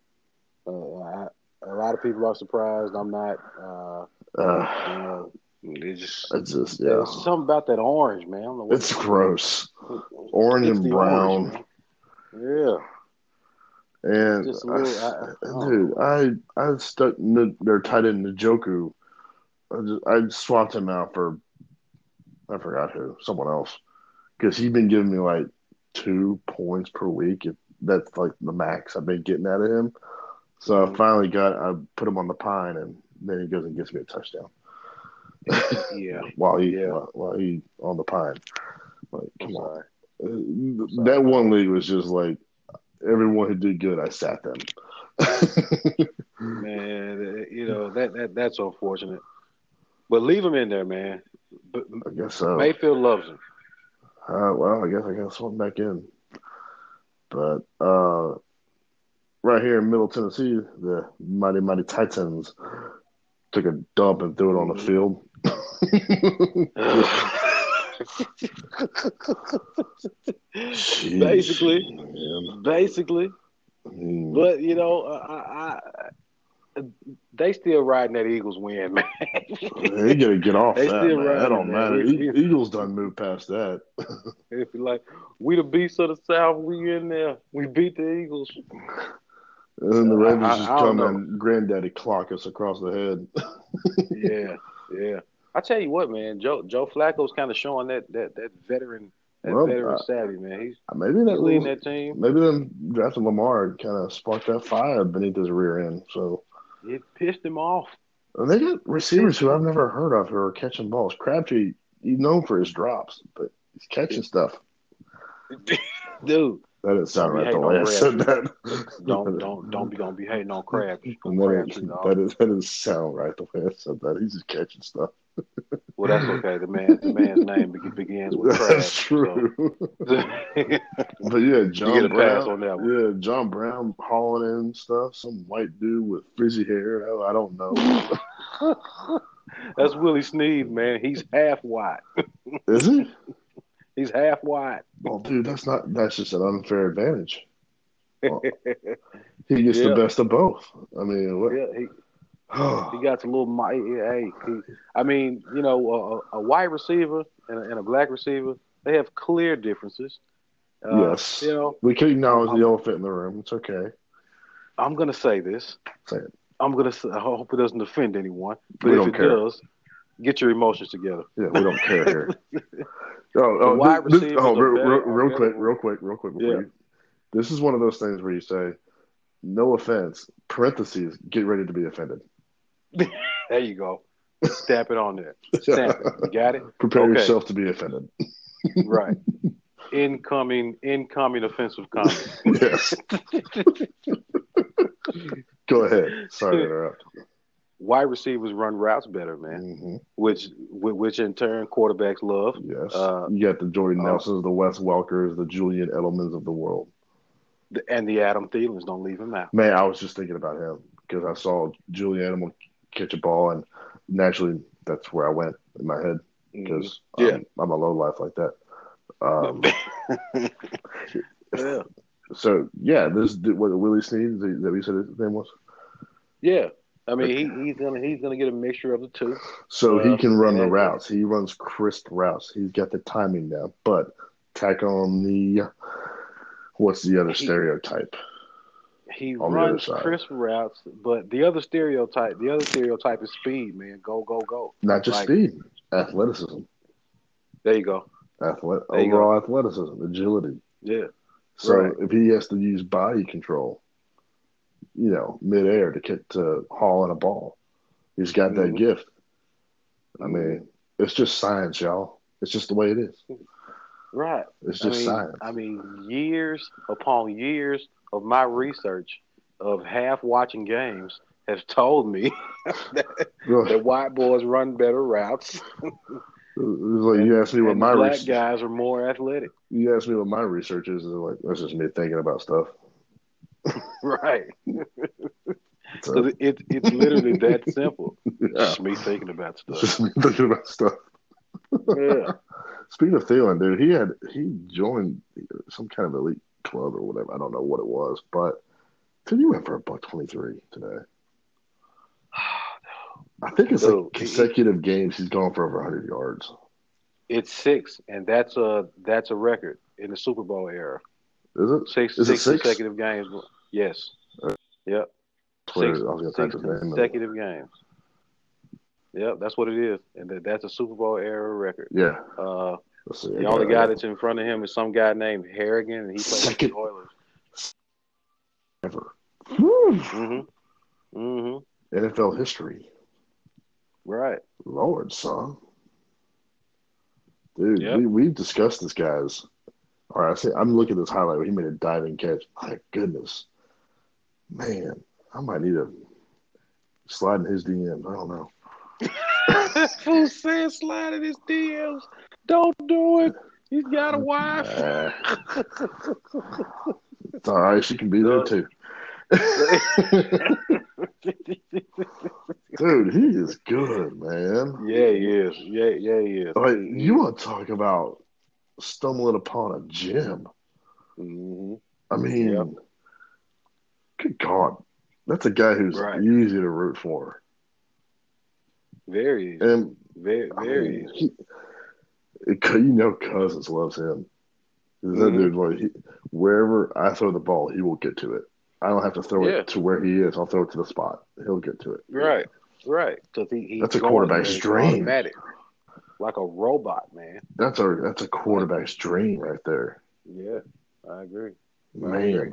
uh, I, a lot of people are surprised. I'm not. Uh, Uh, it's just it's just yeah. something about that orange, man. I don't know what It's gross. Orange It's and brown. orange, yeah, And little- I- I- dude, I I stuck n- their tight end Njoku. I just I swapped him out for I forgot who, someone else, because he's been giving me like two points per week. If that's like the max I've been getting out of him. So I Mhm. finally got I put him on the pine, and then he goes and gets me a touchdown yeah. [laughs] while he Yeah. while, while he on the pine. Like, come on. Uh, That one league was just like everyone who did good, I sat them. [laughs] Man, you know that that that's unfortunate. But leave him in there, man. But I guess so. Mayfield loves him. Uh, well, I guess I got swim back in. But uh, right here in Middle Tennessee, the mighty mighty Titans took a dump and threw it on the field. [laughs] Basically. man. Basically, Mm. but you know, I, I, they still riding that Eagles win, [laughs] man. They gotta get off They that, man. That don't it, matter. E- Eagles done moved past that. If you like, we the beasts of the South. We in there. We beat the Eagles. And then the Ravens I- I- just I don't come and granddaddy clock us across the head. [laughs] yeah, yeah. I tell you what, man. Joe Joe Flacco's kind of showing that that that veteran that Well, veteran savvy, man. He's, Maybe he's that leading little, that team. maybe them drafting Lamar kind of sparked that fire beneath his rear end. So It pissed him off. and they got receivers who I've never heard of who are catching balls. Crabtree, he's known for his drops, but he's catching stuff. [laughs] Dude, That didn't sound right the way I said that. don't don't don't be gonna be hating on crabs. [laughs] And that, didn't, that, didn't, sound right the way I said that. He's just catching stuff. Well, that's okay. The man, the man's name begins with That's true. So. [laughs] But yeah, John get a Brown. pass on that one. Yeah, John Brown hauling in stuff. Some white dude with frizzy hair. I, I don't know. [laughs] that's Willie Snead, man. He's half white. Is he? He's half white. Oh, dude, that's not. That's just an unfair advantage. [laughs] He gets Yeah. the best of both. I mean, what? Yeah, he, he [sighs] got some little. Hey, he, I mean, you know, a, a white receiver and a, and a black receiver, they have clear differences. Uh, yes, You know, we can acknowledge I'm- the elephant in the room. It's okay. I'm gonna say this. Say it. I'm gonna. Say, I hope it doesn't offend anyone, but We if don't it care. does, get your emotions together. Yeah, we don't care here. [laughs] Oh, oh, this- this- oh, real, real, real quick, real quick, real quick. Before Yeah. you, this is one of those things where you say, "No offense," parentheses, get ready to be offended. [laughs] There you go. Stamp it on there. [laughs] Stamp it. You got it? Prepare Okay. yourself to be offended. [laughs] Right. Incoming, incoming offensive comment. yes. Go ahead. Sorry to interrupt. Wide receivers run routes better, man. hmm Which, whi- which in turn quarterbacks love. Yes. Uh, you got the Jordan uh, Nelsons, the Wes Welkers, the Julian Edelmans of the world. The- And the Adam Thielens don't leave him out. Man, I was just thinking about him because I saw Julian Edelman catch a ball, and naturally, that's where I went in my head because Yeah. I'm, I'm a low life like that. Um, [laughs] yeah. so yeah, this what Willie Snead that we said his name was. Yeah. I mean, he, he's gonna he's gonna get a mixture of the two. So Uh, he can run the routes. He runs crisp routes. He's got the timing down. But tack on the what's the other He- stereotype? He On the other runs crisp routes, but the other stereotype, the other stereotype is speed, man. Go, go, go. Not just Like- speed, athleticism, There you go. Athlet- There overall athleticism, agility. Yeah. So Right. if he has to use body control, you know, midair to get to haul in a ball, he's got that Mhm. gift. I mean, it's just science, y'all. It's just the way it is. Right. It's I just mean, science. I mean, years upon years of my research of half watching games has told me [laughs] that, that white boys run better routes. Like you asked me what my black research. guys are more athletic. You asked me what my research is, and like that's just me thinking about stuff. [laughs] Right. [laughs] So, So it, it's literally that simple. yeah, Just me thinking about stuff. just me thinking about stuff. Yeah. [laughs] Speaking of Thielen, dude, he had he joined some kind of elite club or whatever. I don't know what it was, but dude, he went for a buck twenty three today. [sighs] I think it's Dude, like consecutive games he's gone for over hundred yards. It's six, and that's a that's a record in the Super Bowl era. Is it? Six, Is it six six? consecutive games. Yes. Yep. Twitter, Six, I was gonna six type his name in. consecutive games. Yep, that's what it is, and that, that's a Super Bowl era record. Yeah. Uh, the only guy that's in front of him is some guy named Harrigan, and he plays for Second. the Oilers. ever. Mm-hmm. Mm-hmm. NFL history. Right. Lord, son. Dude, Yep. we, we've discussed this guy's. All right, I say I'm looking at this highlight where he made a diving catch. My goodness. Man, I might need to slide in his DMs. I don't know. [laughs] Fool said slide in his DMs. Don't do it. He's got a wife. It's all right. She can be there too. [laughs] Dude, he is good, man. yeah, he is. Yeah, yeah, he is. Like, you want to talk about stumbling upon a gem? hmm I mean, Yep. good God, that's a guy who's Right. easy to root for, Very and Very, I very mean, he, it- you know, Cousins loves him. That Mhm. dude, like, he, wherever I throw the ball, he will get to it. I don't have to throw Yeah. it to where he is. I'll throw it to the spot. He'll get to it. Right, right. So he, he's That's a quarterback's dream. automatic. Like a robot, man. That's a that's a quarterback's dream right there, Yeah, I agree. man.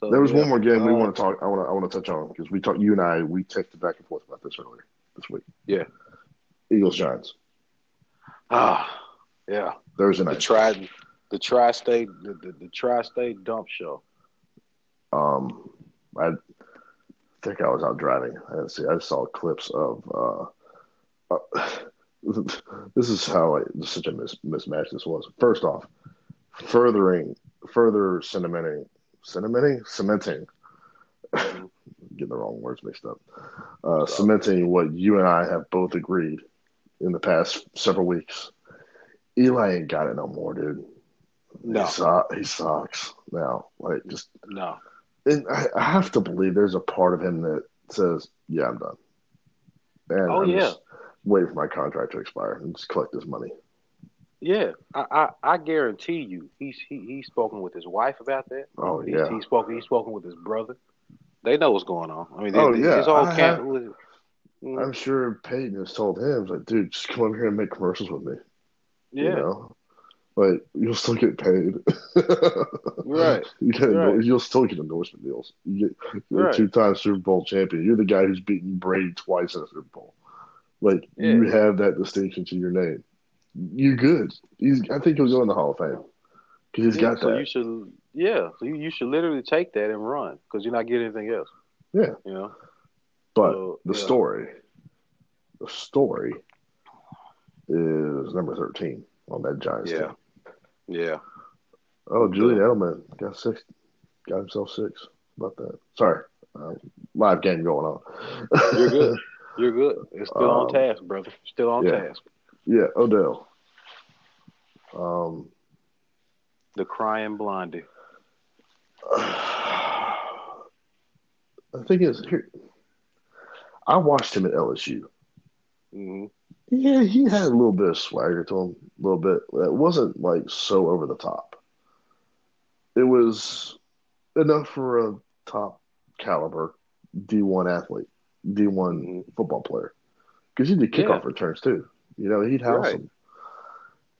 So, There was yeah, one more game we uh, want to talk. I want to I want to touch on because we talked. You and I we texted back and forth about this earlier this week. Yeah. Eagles Giants Ah, yeah. Thursday The night. tri, the tri-state, the, the, the tri-state dump show. Um, I think I was out driving. I didn't see. I just saw clips of uh, uh, [laughs] this is how like, such a mis- mismatch this was. First off, furthering, further cementing, cementing, [laughs] cementing. Getting the wrong words mixed up. Uh, cementing what you and I have both agreed in the past several weeks. Eli ain't got it no more, dude. No, he, su- he sucks now. Like just no. And I, I, have to believe there's a part of him that says, "Yeah, I'm done." And oh I'm yeah. Just waiting for my contract to expire and just collect this money. Yeah, I, I, I guarantee you, he's he, he's spoken with his wife about that. Oh he's, yeah, he's spoken he's spoken with his brother. They know what's going on. I mean, they, oh they, yeah, his whole I camp. have, I'm sure Peyton has told him, like, dude, just come over here and make commercials with me. yeah, You know, like you'll still get paid. [laughs] Right. You get Right. you'll still get endorsement deals. You get you're Right. a two-time Super Bowl champion. You're the guy who's beaten Brady twice in a Super Bowl. Like you have that distinction to your name. You're good. He's. I think he'll go in the Hall of Fame because he's yeah, got so that. you should yeah, so you, you should literally take that and run because you're not getting anything else. Yeah. you know. But So, the yeah. story, the story is number thirteen on that Giants Yeah. team. Yeah, Oh, Julian Edelman got six, got himself six. About that. Sorry, uh, live game going on. you're good. [laughs] You're good. It's still on Um, task, brother. Still on yeah. task. yeah, Odell. Um, The crying blondie. [sighs] the thing is, here, I watched him at LSU. hmm Yeah, he had a little bit of swagger to him, a little bit. It wasn't like so over the top. It was enough for a top caliber D1 athlete, D1 Mhm. football player. Because he did kickoff Yeah. returns too. You know, he'd house Right. them.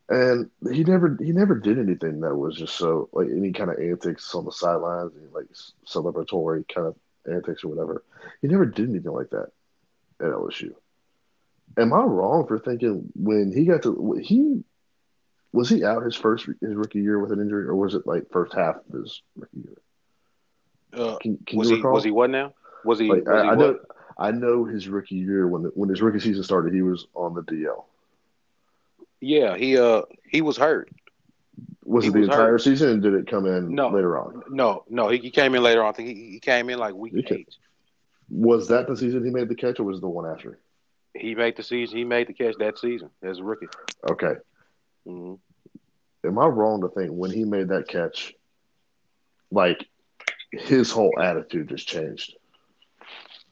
And he never he never did anything that was just so like any kind of antics on the sidelines, like celebratory kind of antics or whatever. He never did anything like that at LSU. Am I wrong for thinking when he got to he was he out his first his rookie year with an injury or was it like first half of his rookie year? Uh, Can, can was you he recall? was he what now? Was he? Like, was I, he I what? know I know his rookie year when the, when his rookie season started, he was on the DL. Yeah, he uh he was hurt. Was He it the was entire hurt. season, and did it come in No. later on? No, no, he, he came in later on. I think he, he came in like week He came- Was that the season he made the catch, or was it the one after? He made the season. He made the catch that season as a rookie. Okay, hmm am I wrong to think when he made that catch, like his whole attitude just changed?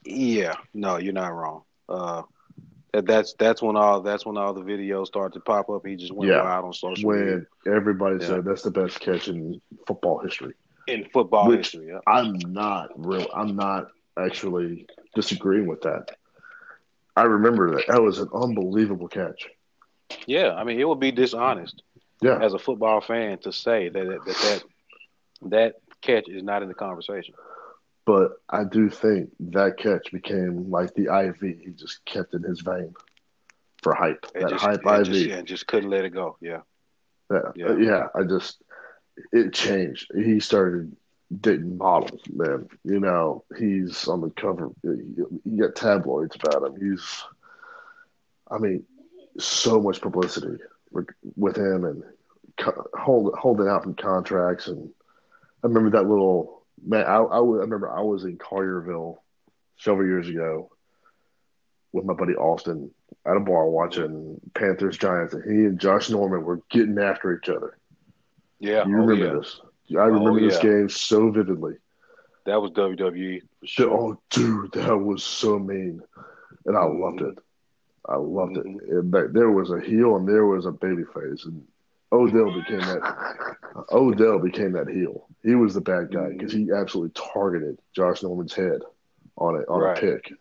Yeah, no, you're not wrong. Uh, that, that's that's when all that's when all the videos started to pop up. He just went Yeah. wild on social media When everybody Yeah. said that's the best catch in football history. in football Which- history. Yeah. I'm not real. I'm not actually disagreeing with that. I remember that that was an unbelievable catch. yeah, I mean, it would be dishonest Yeah, as a football fan to say that that that, that catch is not in the conversation. But I do think that catch became like the IV. He just kept in his vein for hype. And that just, hype IV. just, and just couldn't let it go. Yeah. Yeah, uh, Yeah. yeah. I just it changed. He started dating models, man. You know, he's on the cover. You got tabloids about him. He's, I mean, so much publicity with, him and co- hold, holding out from contracts. And I remember that little man. I, I, I remember I was in Collierville several years ago with my buddy Austin at a bar watching Panthers Giants, and he and Josh Norman were getting after each other. Yeah. You oh, remember yeah. this? I oh, remember this yeah. game so vividly. That was WWE for sure. Oh, dude, that was so mean, and I loved it. I loved it. Mm-hmm. And there was a heel and there was a baby face, and Odell became that. [laughs] Odell became that heel. He was the bad guy because he absolutely targeted Josh Norman's head on a on Right. a pick,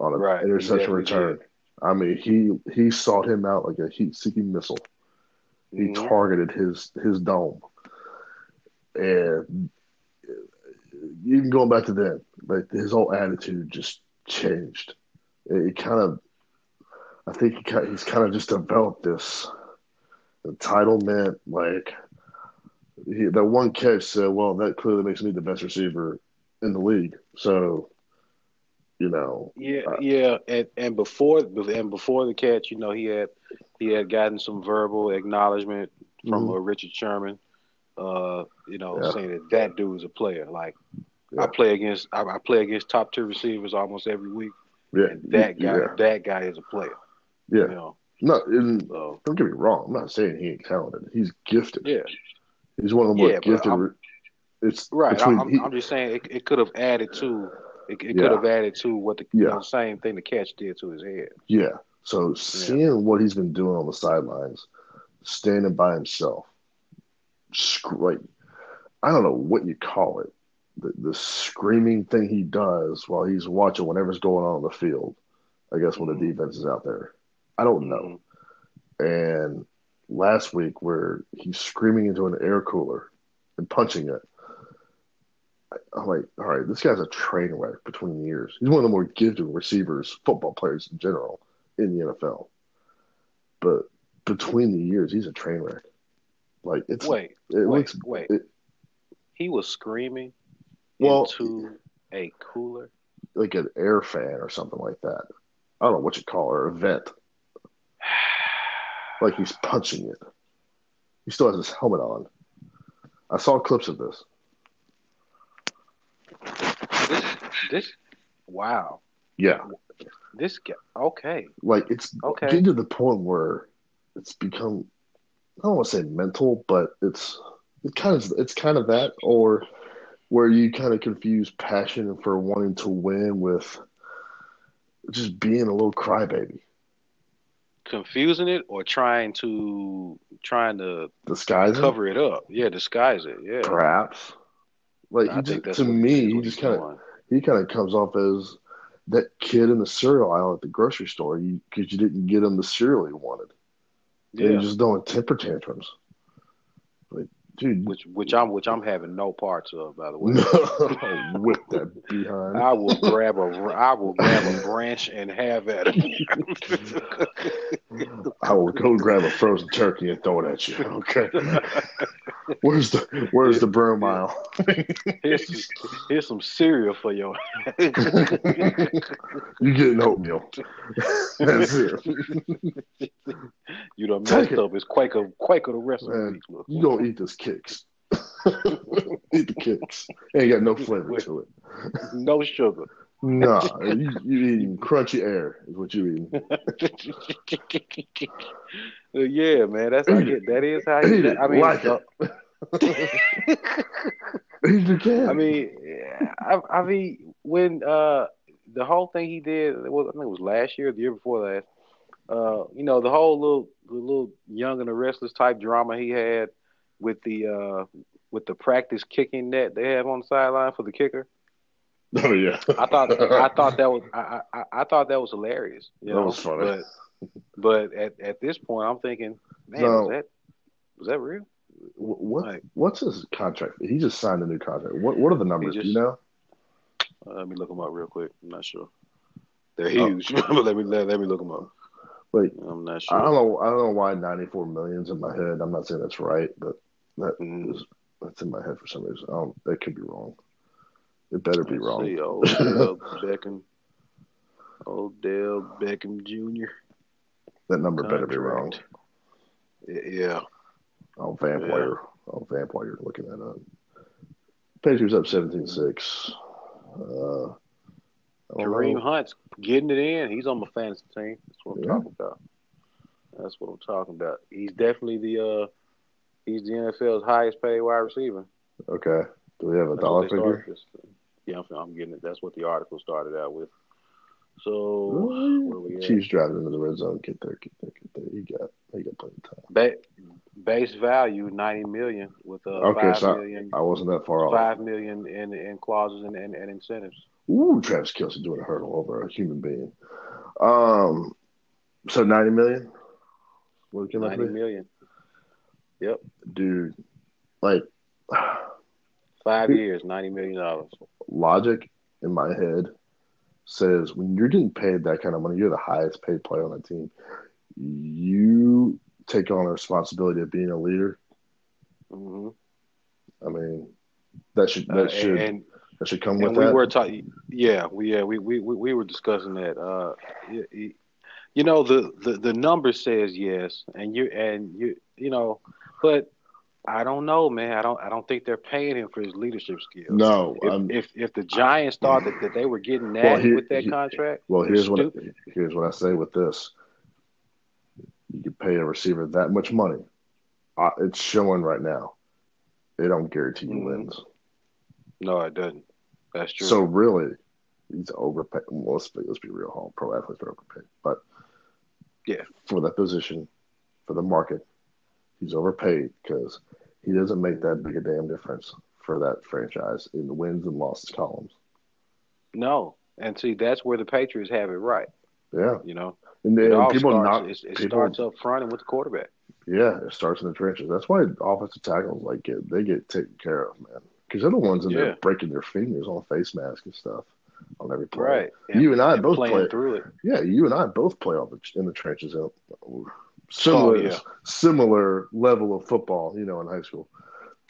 on a Right, interception definitely return. I mean, he he sought him out like a heat-seeking missile. He Mhm. targeted his his dome, and even going back to then, like his whole attitude just changed. It, it kind of, I think he kind he's kind of just developed this entitlement. Like he, that one catch said, "Well, that clearly makes me the best receiver in the league." So, you know. Yeah, uh, yeah, and and before and before the catch, you know, he had he had gotten some verbal acknowledgement from mm-hmm. Richard Sherman, uh, you know, yeah. saying that that dude is a player. Like yeah. I play against I, I, play against top tier receivers almost every week. Yeah, and that guy, yeah. that guy is a player. Yeah, you know? no, so, don't get me wrong. I'm not saying he ain't talented. He's gifted. Yeah, he's one of the more gifted. It's right. I'm, he, I'm, just saying it, it could have added to. It, it could have added to what the you know, same thing the catch did to his head. Yeah. So seeing what he's been doing on the sidelines, standing by himself, like I don't know what you call it, the, the screaming thing he does while he's watching whatever's going on in the field. I guess when mm-hmm. the defense is out there, I don't know. Mm-hmm. And last week, where he's screaming into an air cooler and punching it, I'm like, all right, this guy's a train wreck between the years. He's one of the more gifted receivers, football players in general in the NFL. But between the years, he's a train wreck. Like it's wait, it wait, looks, wait. It, he was screaming well, into a cooler, like an air fan or something like that. I don't know what you call it, or a vent. Like he's punching it. He still has his helmet on. I saw clips of this. This, this, wow. Yeah. This guy, okay. Like it's okay. getting to the point where it's become I don't want to say mental, but it's it kind of it's kind of that, or where you kind of confuse passion for wanting to win with just being a little crybaby. Confusing it or trying to trying to disguise cover it? it up. Yeah, disguise it. Yeah, perhaps. Like he just, to me, he just kind of he kind of comes off as that kid in the cereal aisle at the grocery store because you, you, didn't get him the cereal he wanted. Yeah, you just doing temper tantrums. Dude, which which I'm which I'm having no parts of, by the way. [laughs] Oh, whip that behind. I will grab a I will grab a branch and have at it. I will go grab a frozen turkey and throw it at you. Okay. Where's the Where's the broom aisle? here's, here's some cereal for you. [laughs] you getting oatmeal. That's it. You done messed up. It's Quaker Quaker the rest Man, of the week. You gonna eat this kicks. [laughs] eat the kicks. Ain't got no flavor to it. No sugar. [laughs] Nah, you, you eating crunchy air is what you eating. [laughs] yeah, man, that's how get, that is how you. I mean, like it. I mean, I, I mean, when uh, the whole thing he did, was, I think it was last year, the year before last. Uh, you know, the whole little, the little young and the restless type drama he had with the uh, with the practice kicking net they have on the sideline for the kicker. [laughs] Oh yeah. I thought I thought that was I, I, I thought that was hilarious. You that know? was funny. But but at, at this point I'm thinking, man, was that was that real? What like, what's his contract? He just signed a new contract. What what are the numbers? Just, Do you know? Uh, let me look them up real quick. I'm not sure. They're oh. huge. Oh. [laughs] but let me let, let me look them up. Wait, I'm not sure. I don't know. I don't know why 94 millions in my head. I'm not saying that's right, but that mm. that's in my head for some reason. I don't, that could be wrong. It better be wrong. See, [laughs] Odell Beckham, Odell Beckham Jr. That number Contract. better be wrong. Yeah. Oh, Vampire. Yeah. Oh, Vampire. Looking that up. Patriots up 17-6. Uh, Kareem know. Hunt's getting it in. He's on my fantasy team. That's what I'm yeah. talking about. That's what I'm talking about. He's definitely the uh, he's the NFL's highest paid wide receiver. Okay. Do we have a That's dollar figure? Yeah, I'm, I'm, getting it. That's what the article started out with. So Chiefs driving into the red zone. Get there, get there, get there. He got he got plenty of time. Ba- base value ninety million with uh, okay, five so million, I wasn't that far off. Five million in in clauses and, and, and incentives. Ooh, Travis Kelce doing a hurdle over a human being. Um, so ninety million. What came ninety million. Yep, dude. Like [sighs] five years, ninety million dollars. Logic in my head says when you're getting paid that kind of money, you're the highest paid player on the team. You take on the responsibility of being a leader. Mm-hmm. I mean, that should that uh, should and that should come with we that. were talking. Yeah, we yeah we, we we we were discussing that. Uh, you know the, the the number says yes, and you and you you know, but I don't know, man. I don't I don't think they're paying him for his leadership skills. no, If if, if the Giants thought that, that they were getting that Well, here- with that here- contract, well. Here's what stupid. here's what I say with this: you can pay a receiver that much money. Uh, it's showing right now. They don't guarantee you Mhm. wins. No, it doesn't. That's true. So really, he's overpaid. Well, let's be, let's be real. All pro athletes are overpaid, but Yeah. for that position, for the market, he's overpaid because he doesn't make that big a damn difference for that franchise in the wins and losses columns. no, and see that's where the Patriots have it right. Yeah, You know, and, and people starts. not it, it people- starts up front and with the quarterback. Yeah, it starts in the trenches. That's why offensive tackles like get they get taken care of, man. Because they're the ones in Yeah. there breaking their fingers on face mask and stuff on every play. Right. You and I both play- through it. Yeah, you and I both play on the, in the trenches. Similar, Oh, yeah. similar level of football, you know, in high school.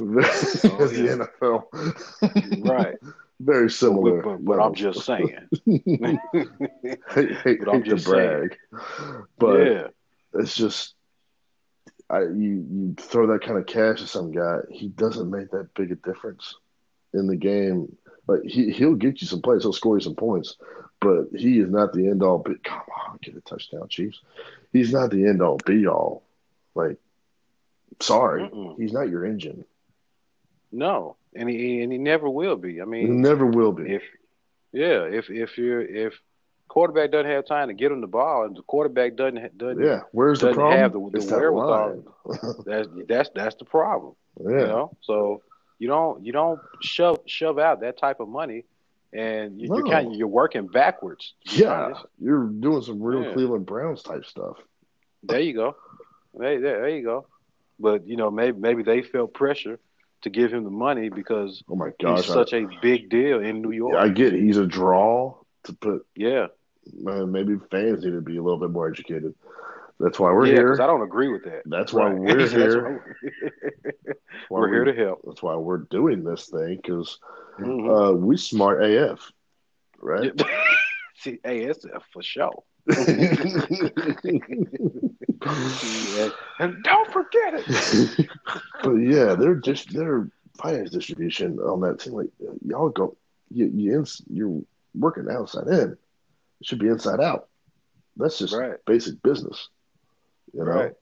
As [laughs] Oh, the NFL, Right. Very similar. but, but I'm just saying. [laughs] [laughs] hate, hate, but I'm hate just saying. brag, but yeah. it's just I you you throw that kind of cash at some guy, he doesn't make that big a difference in the game. Like he he'll get you some plays, he'll score you some points, but he is not the end all. Be come on, get a touchdown, Chiefs. He's not the end all be all. Like, sorry, Mm-mm. he's not your engine. No, and he and he never will be. I mean, He never will be. if yeah, if if you're if quarterback doesn't have time to get him the ball, and the quarterback doesn't doesn't yeah, where's the doesn't problem? have the- the wherewithal. [laughs] that's that's that's the problem. yeah, You know, so you don't you don't shove shove out that type of money, and you, you're kind of you're working backwards. yeah, honest. you're doing some real Yeah. Cleveland Browns type stuff. There you go. There, there, there you go. But you know, maybe maybe they felt pressure to give him the money because Oh my gosh, he's such a big deal in New York. I, I get it. he's a draw to put yeah, uh, maybe fans need to be a little bit more educated. That's why we're yeah. here. I don't agree with that. That's why we're [laughs] here. why- That's why [laughs] we're here we- to help. That's why we're doing this thing because Mhm. uh, we smart AF, right? [laughs] See, ASF for sure. Yeah. [laughs] [laughs] And don't forget it. but yeah, they're just their finance distribution on that team. Like y'all go, you you you're working outside in. It should be inside out. That's just Right. basic business. You know, Right.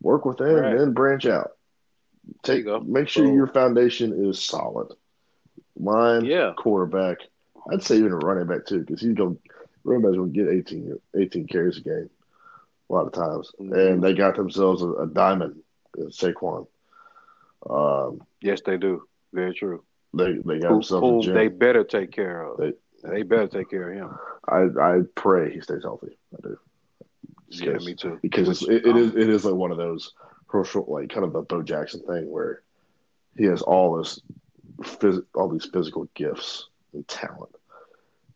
work within, Right. then branch out. Take make sure So- your foundation is solid. Line, Yeah. quarterback. I'd say even a running back too, because he's going running back's going to get 18, 18 carries a game a lot of times, Mhm. and they got themselves a, a diamond in Saquon. Um, Yes, they do. Very true. they they got Who, themselves gem. they better take care of. They- They, better take care of him. I I pray he stays healthy. I do. Yeah, Because- me too. because Which, it, it um, is it is like one of those crucial like kind of the Bo Jackson thing where he has all this phys- all these physical gifts and talent.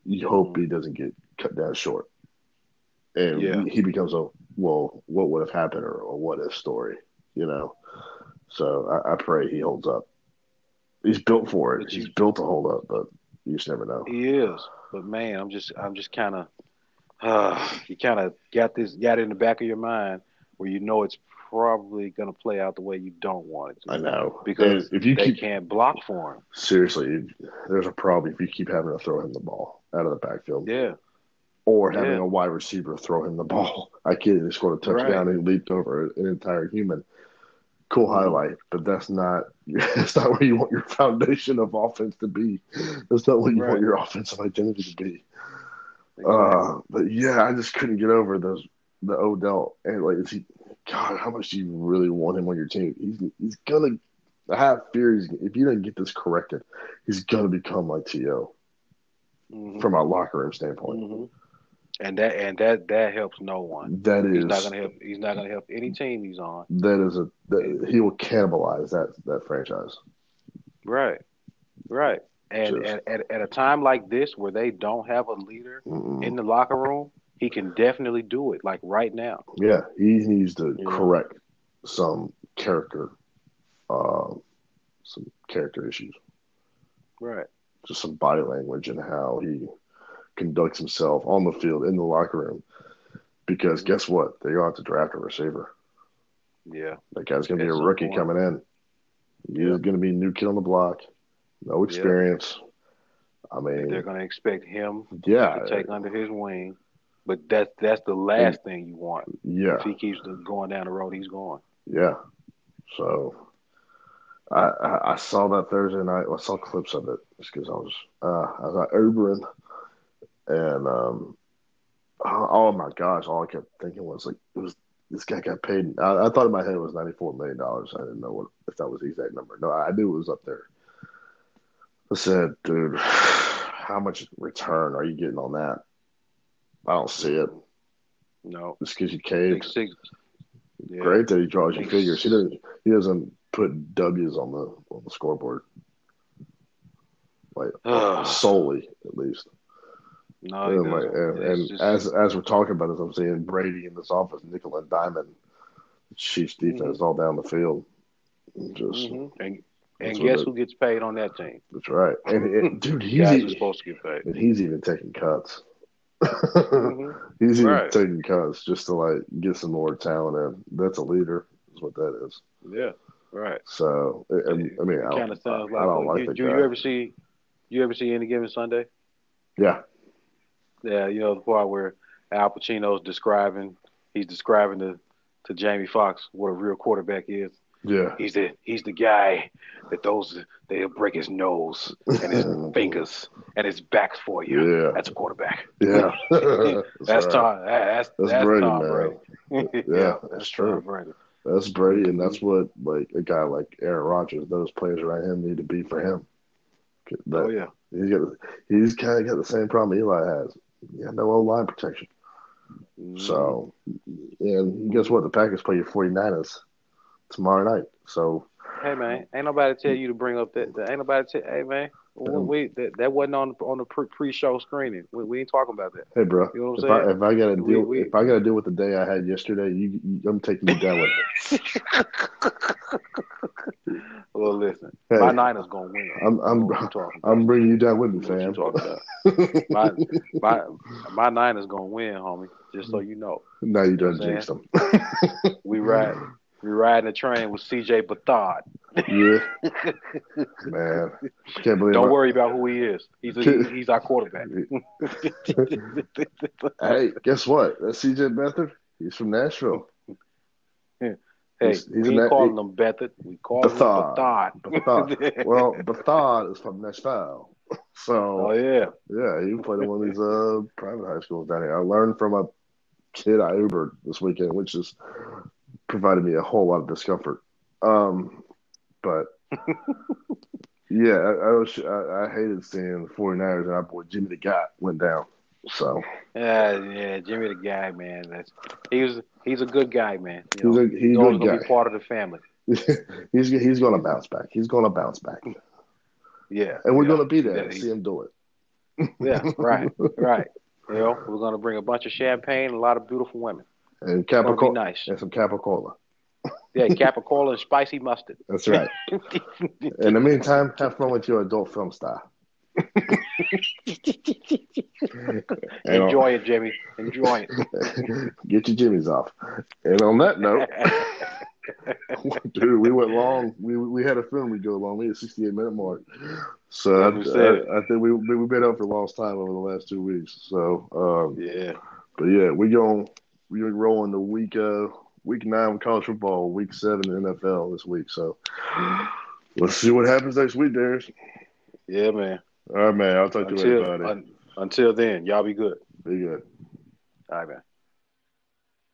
You hope he doesn't get cut down short, and Yeah. he, he becomes a well, what would have happened or a what if story, you know. So I, I pray he holds up. He's built for it. He's built to hold up, but you just never know. He is, but man, I'm just, I'm just kind of, [sighs] uh, you kind of got this, got it in the back of your mind where you know it's probably going to play out the way you don't want it to. I know because And if you they keep can't block for him. seriously, there's a problem if you keep having to throw him the ball out of the backfield. Yeah, or having Yeah. a wide receiver throw him the ball. [laughs] I kid you, he scored a touchdown and he leaped over an entire human. Cool Mhm. highlight, but that's not [laughs] that's not where you want your foundation of offense to be. That's not what you Right. want your offensive identity to be. Uh, but yeah, I just couldn't get over those the Odell and like is he God, how much do you really want him on your team? He's he's gonna I have fear he's, if you don't get this corrected, he's gonna become like T.O. Mhm. from a locker room standpoint. Mhm. and that and that that helps no one. That is He's not to help. He's not to help any team he's on. that is a that, he will cannibalize that that franchise. Right, right. And at, at, at a time like this where they don't have a leader Mm-mm. in the locker room, he can definitely do it. Like right now. yeah, he needs to Yeah. correct some character, uh, some character issues Right. just some body language and how he conducts himself on the field in the locker room. Because guess what? They're going to have to draft a receiver. Yeah. That guy's going to be a rookie point. coming in. He's Yeah. going to be a new kid on the block, no experience. I mean, They're going to expect him yeah, to take under his wing, but that's that's the last thing you want. yeah, If he keeps going down the road he's going. yeah. So I, I I saw that Thursday night. I saw clips of it just because I was uh, I was at Ubering, and um, oh, oh my gosh, all I kept thinking was like it was this guy got paid. I, I thought in my head it was ninety four million dollars. I didn't know what if that was the exact number. No, I knew it was up there. I said, dude, [sighs] how much return are you getting on that? I don't see it. No. Just because you I think caved. six. Yeah. Great that he draws you figures. He doesn't. He doesn't put W's on the on the scoreboard, like solely at least. No, he and like, and, and just- as as we're talking about this, I'm seeing Brady in this office, nickel and diamond, Chiefs defense all down the field. Just Mhm. and and guess who gets paid on that team? that's right. And, and dude, [laughs] he's even, supposed to get paid. and he's even taking cuts. Mhm. [laughs] he's even Right. taking cuts just to like get some more talent in. That's a leader, is what that is. Yeah, right. So I, I mean, I, It kind don't, of sounds I like. don't uh, like you, the do guy. you ever see? You ever see any given Sunday? yeah, Yeah, you know the part where Al Pacino's describing, he's describing to to Jamie Foxx what a real quarterback is. Yeah. He's the he's the guy that those they'll break his nose and his [laughs] fingers and his back for you. Yeah. That's a quarterback. Yeah, [laughs] That's right. Tom. That's That's that's, Brady, Tom man. Brady. Yeah, [laughs] that's that's true. Brady. That's Brady, and that's what like a guy like Aaron Rodgers, those players around him need to be for him. But Oh yeah. he's got he's kind of got the same problem Eli has. Yeah, no O line protection. Mm-hmm. So, and guess what? The Packers play your 49ers tomorrow night. So, Hey man, ain't nobody tell you to bring up that. that ain't nobody tell. Hey man, we, um, we that, that wasn't on on the pre- pre-show screening. We, we ain't talking about that. hey, bro, You know what if I'm I saying? if I got to deal we- if I got to deal with the day I had yesterday, you, you I'm taking you down with me. [laughs] Well, listen, Hey, my Niners gonna win. I'm I'm What you talking about? I'm bringing you down with me, fam. [laughs] My, my my Niners gonna win, homie. Just so mm. you know, now you done You know what jinxed them. [laughs] we ride we riding the train with C.J. Beathard. yeah, [laughs] man. Can't believe Don't I- worry about who he is. He's a, he's, [laughs] he's our quarterback. [laughs] Hey, guess what? That's CJ Beathard. He's from Nashville. Hey, He's- he's we ain't calling him Bethard. We call him Beathard. Beathard. Beathard. well, Beathard is from Nashville. So oh yeah. Yeah, he played at one of these uh, private high schools down here. I learned from a kid I Ubered this weekend, which has provided me a whole lot of discomfort. Um, but [laughs] yeah, I, I was I, I hated seeing the 49ers and our boy Jimmy the Guy went down. So Yeah, yeah, Jimmy the guy, man. That's he was he's a good guy, man. You he's a he's a always good gonna guy. be part of the family. [laughs] he's he's going to bounce back. He's going to bounce back, Yeah, and we're yeah. to be there Yeah, to see him do it. Yeah, right, [laughs] right. You know, we're gonna bring a bunch of champagne and a lot of beautiful women. And Capicola nice. and some Capicola. Yeah, [laughs] capicola and spicy mustard. That's right. [laughs] In the meantime, have fun with your adult film star. [laughs] On- Enjoy it, Jimmy. Enjoy it. Get your jimmies off. And on that note, dude, we went long. We we had a film we go long. We had 68 minute mark. So I, I. I, think we we- we've been up for a longest time over the last two weeks. So, um, yeah. but yeah, we going we are rolling the week uh week nine with college football, week seven in NFL this week. So let's see what happens next week, Darius. Yeah, man. All right, man. I'll talk to you Until later, buddy. un, until then, y'all be good. Be good. All right, man.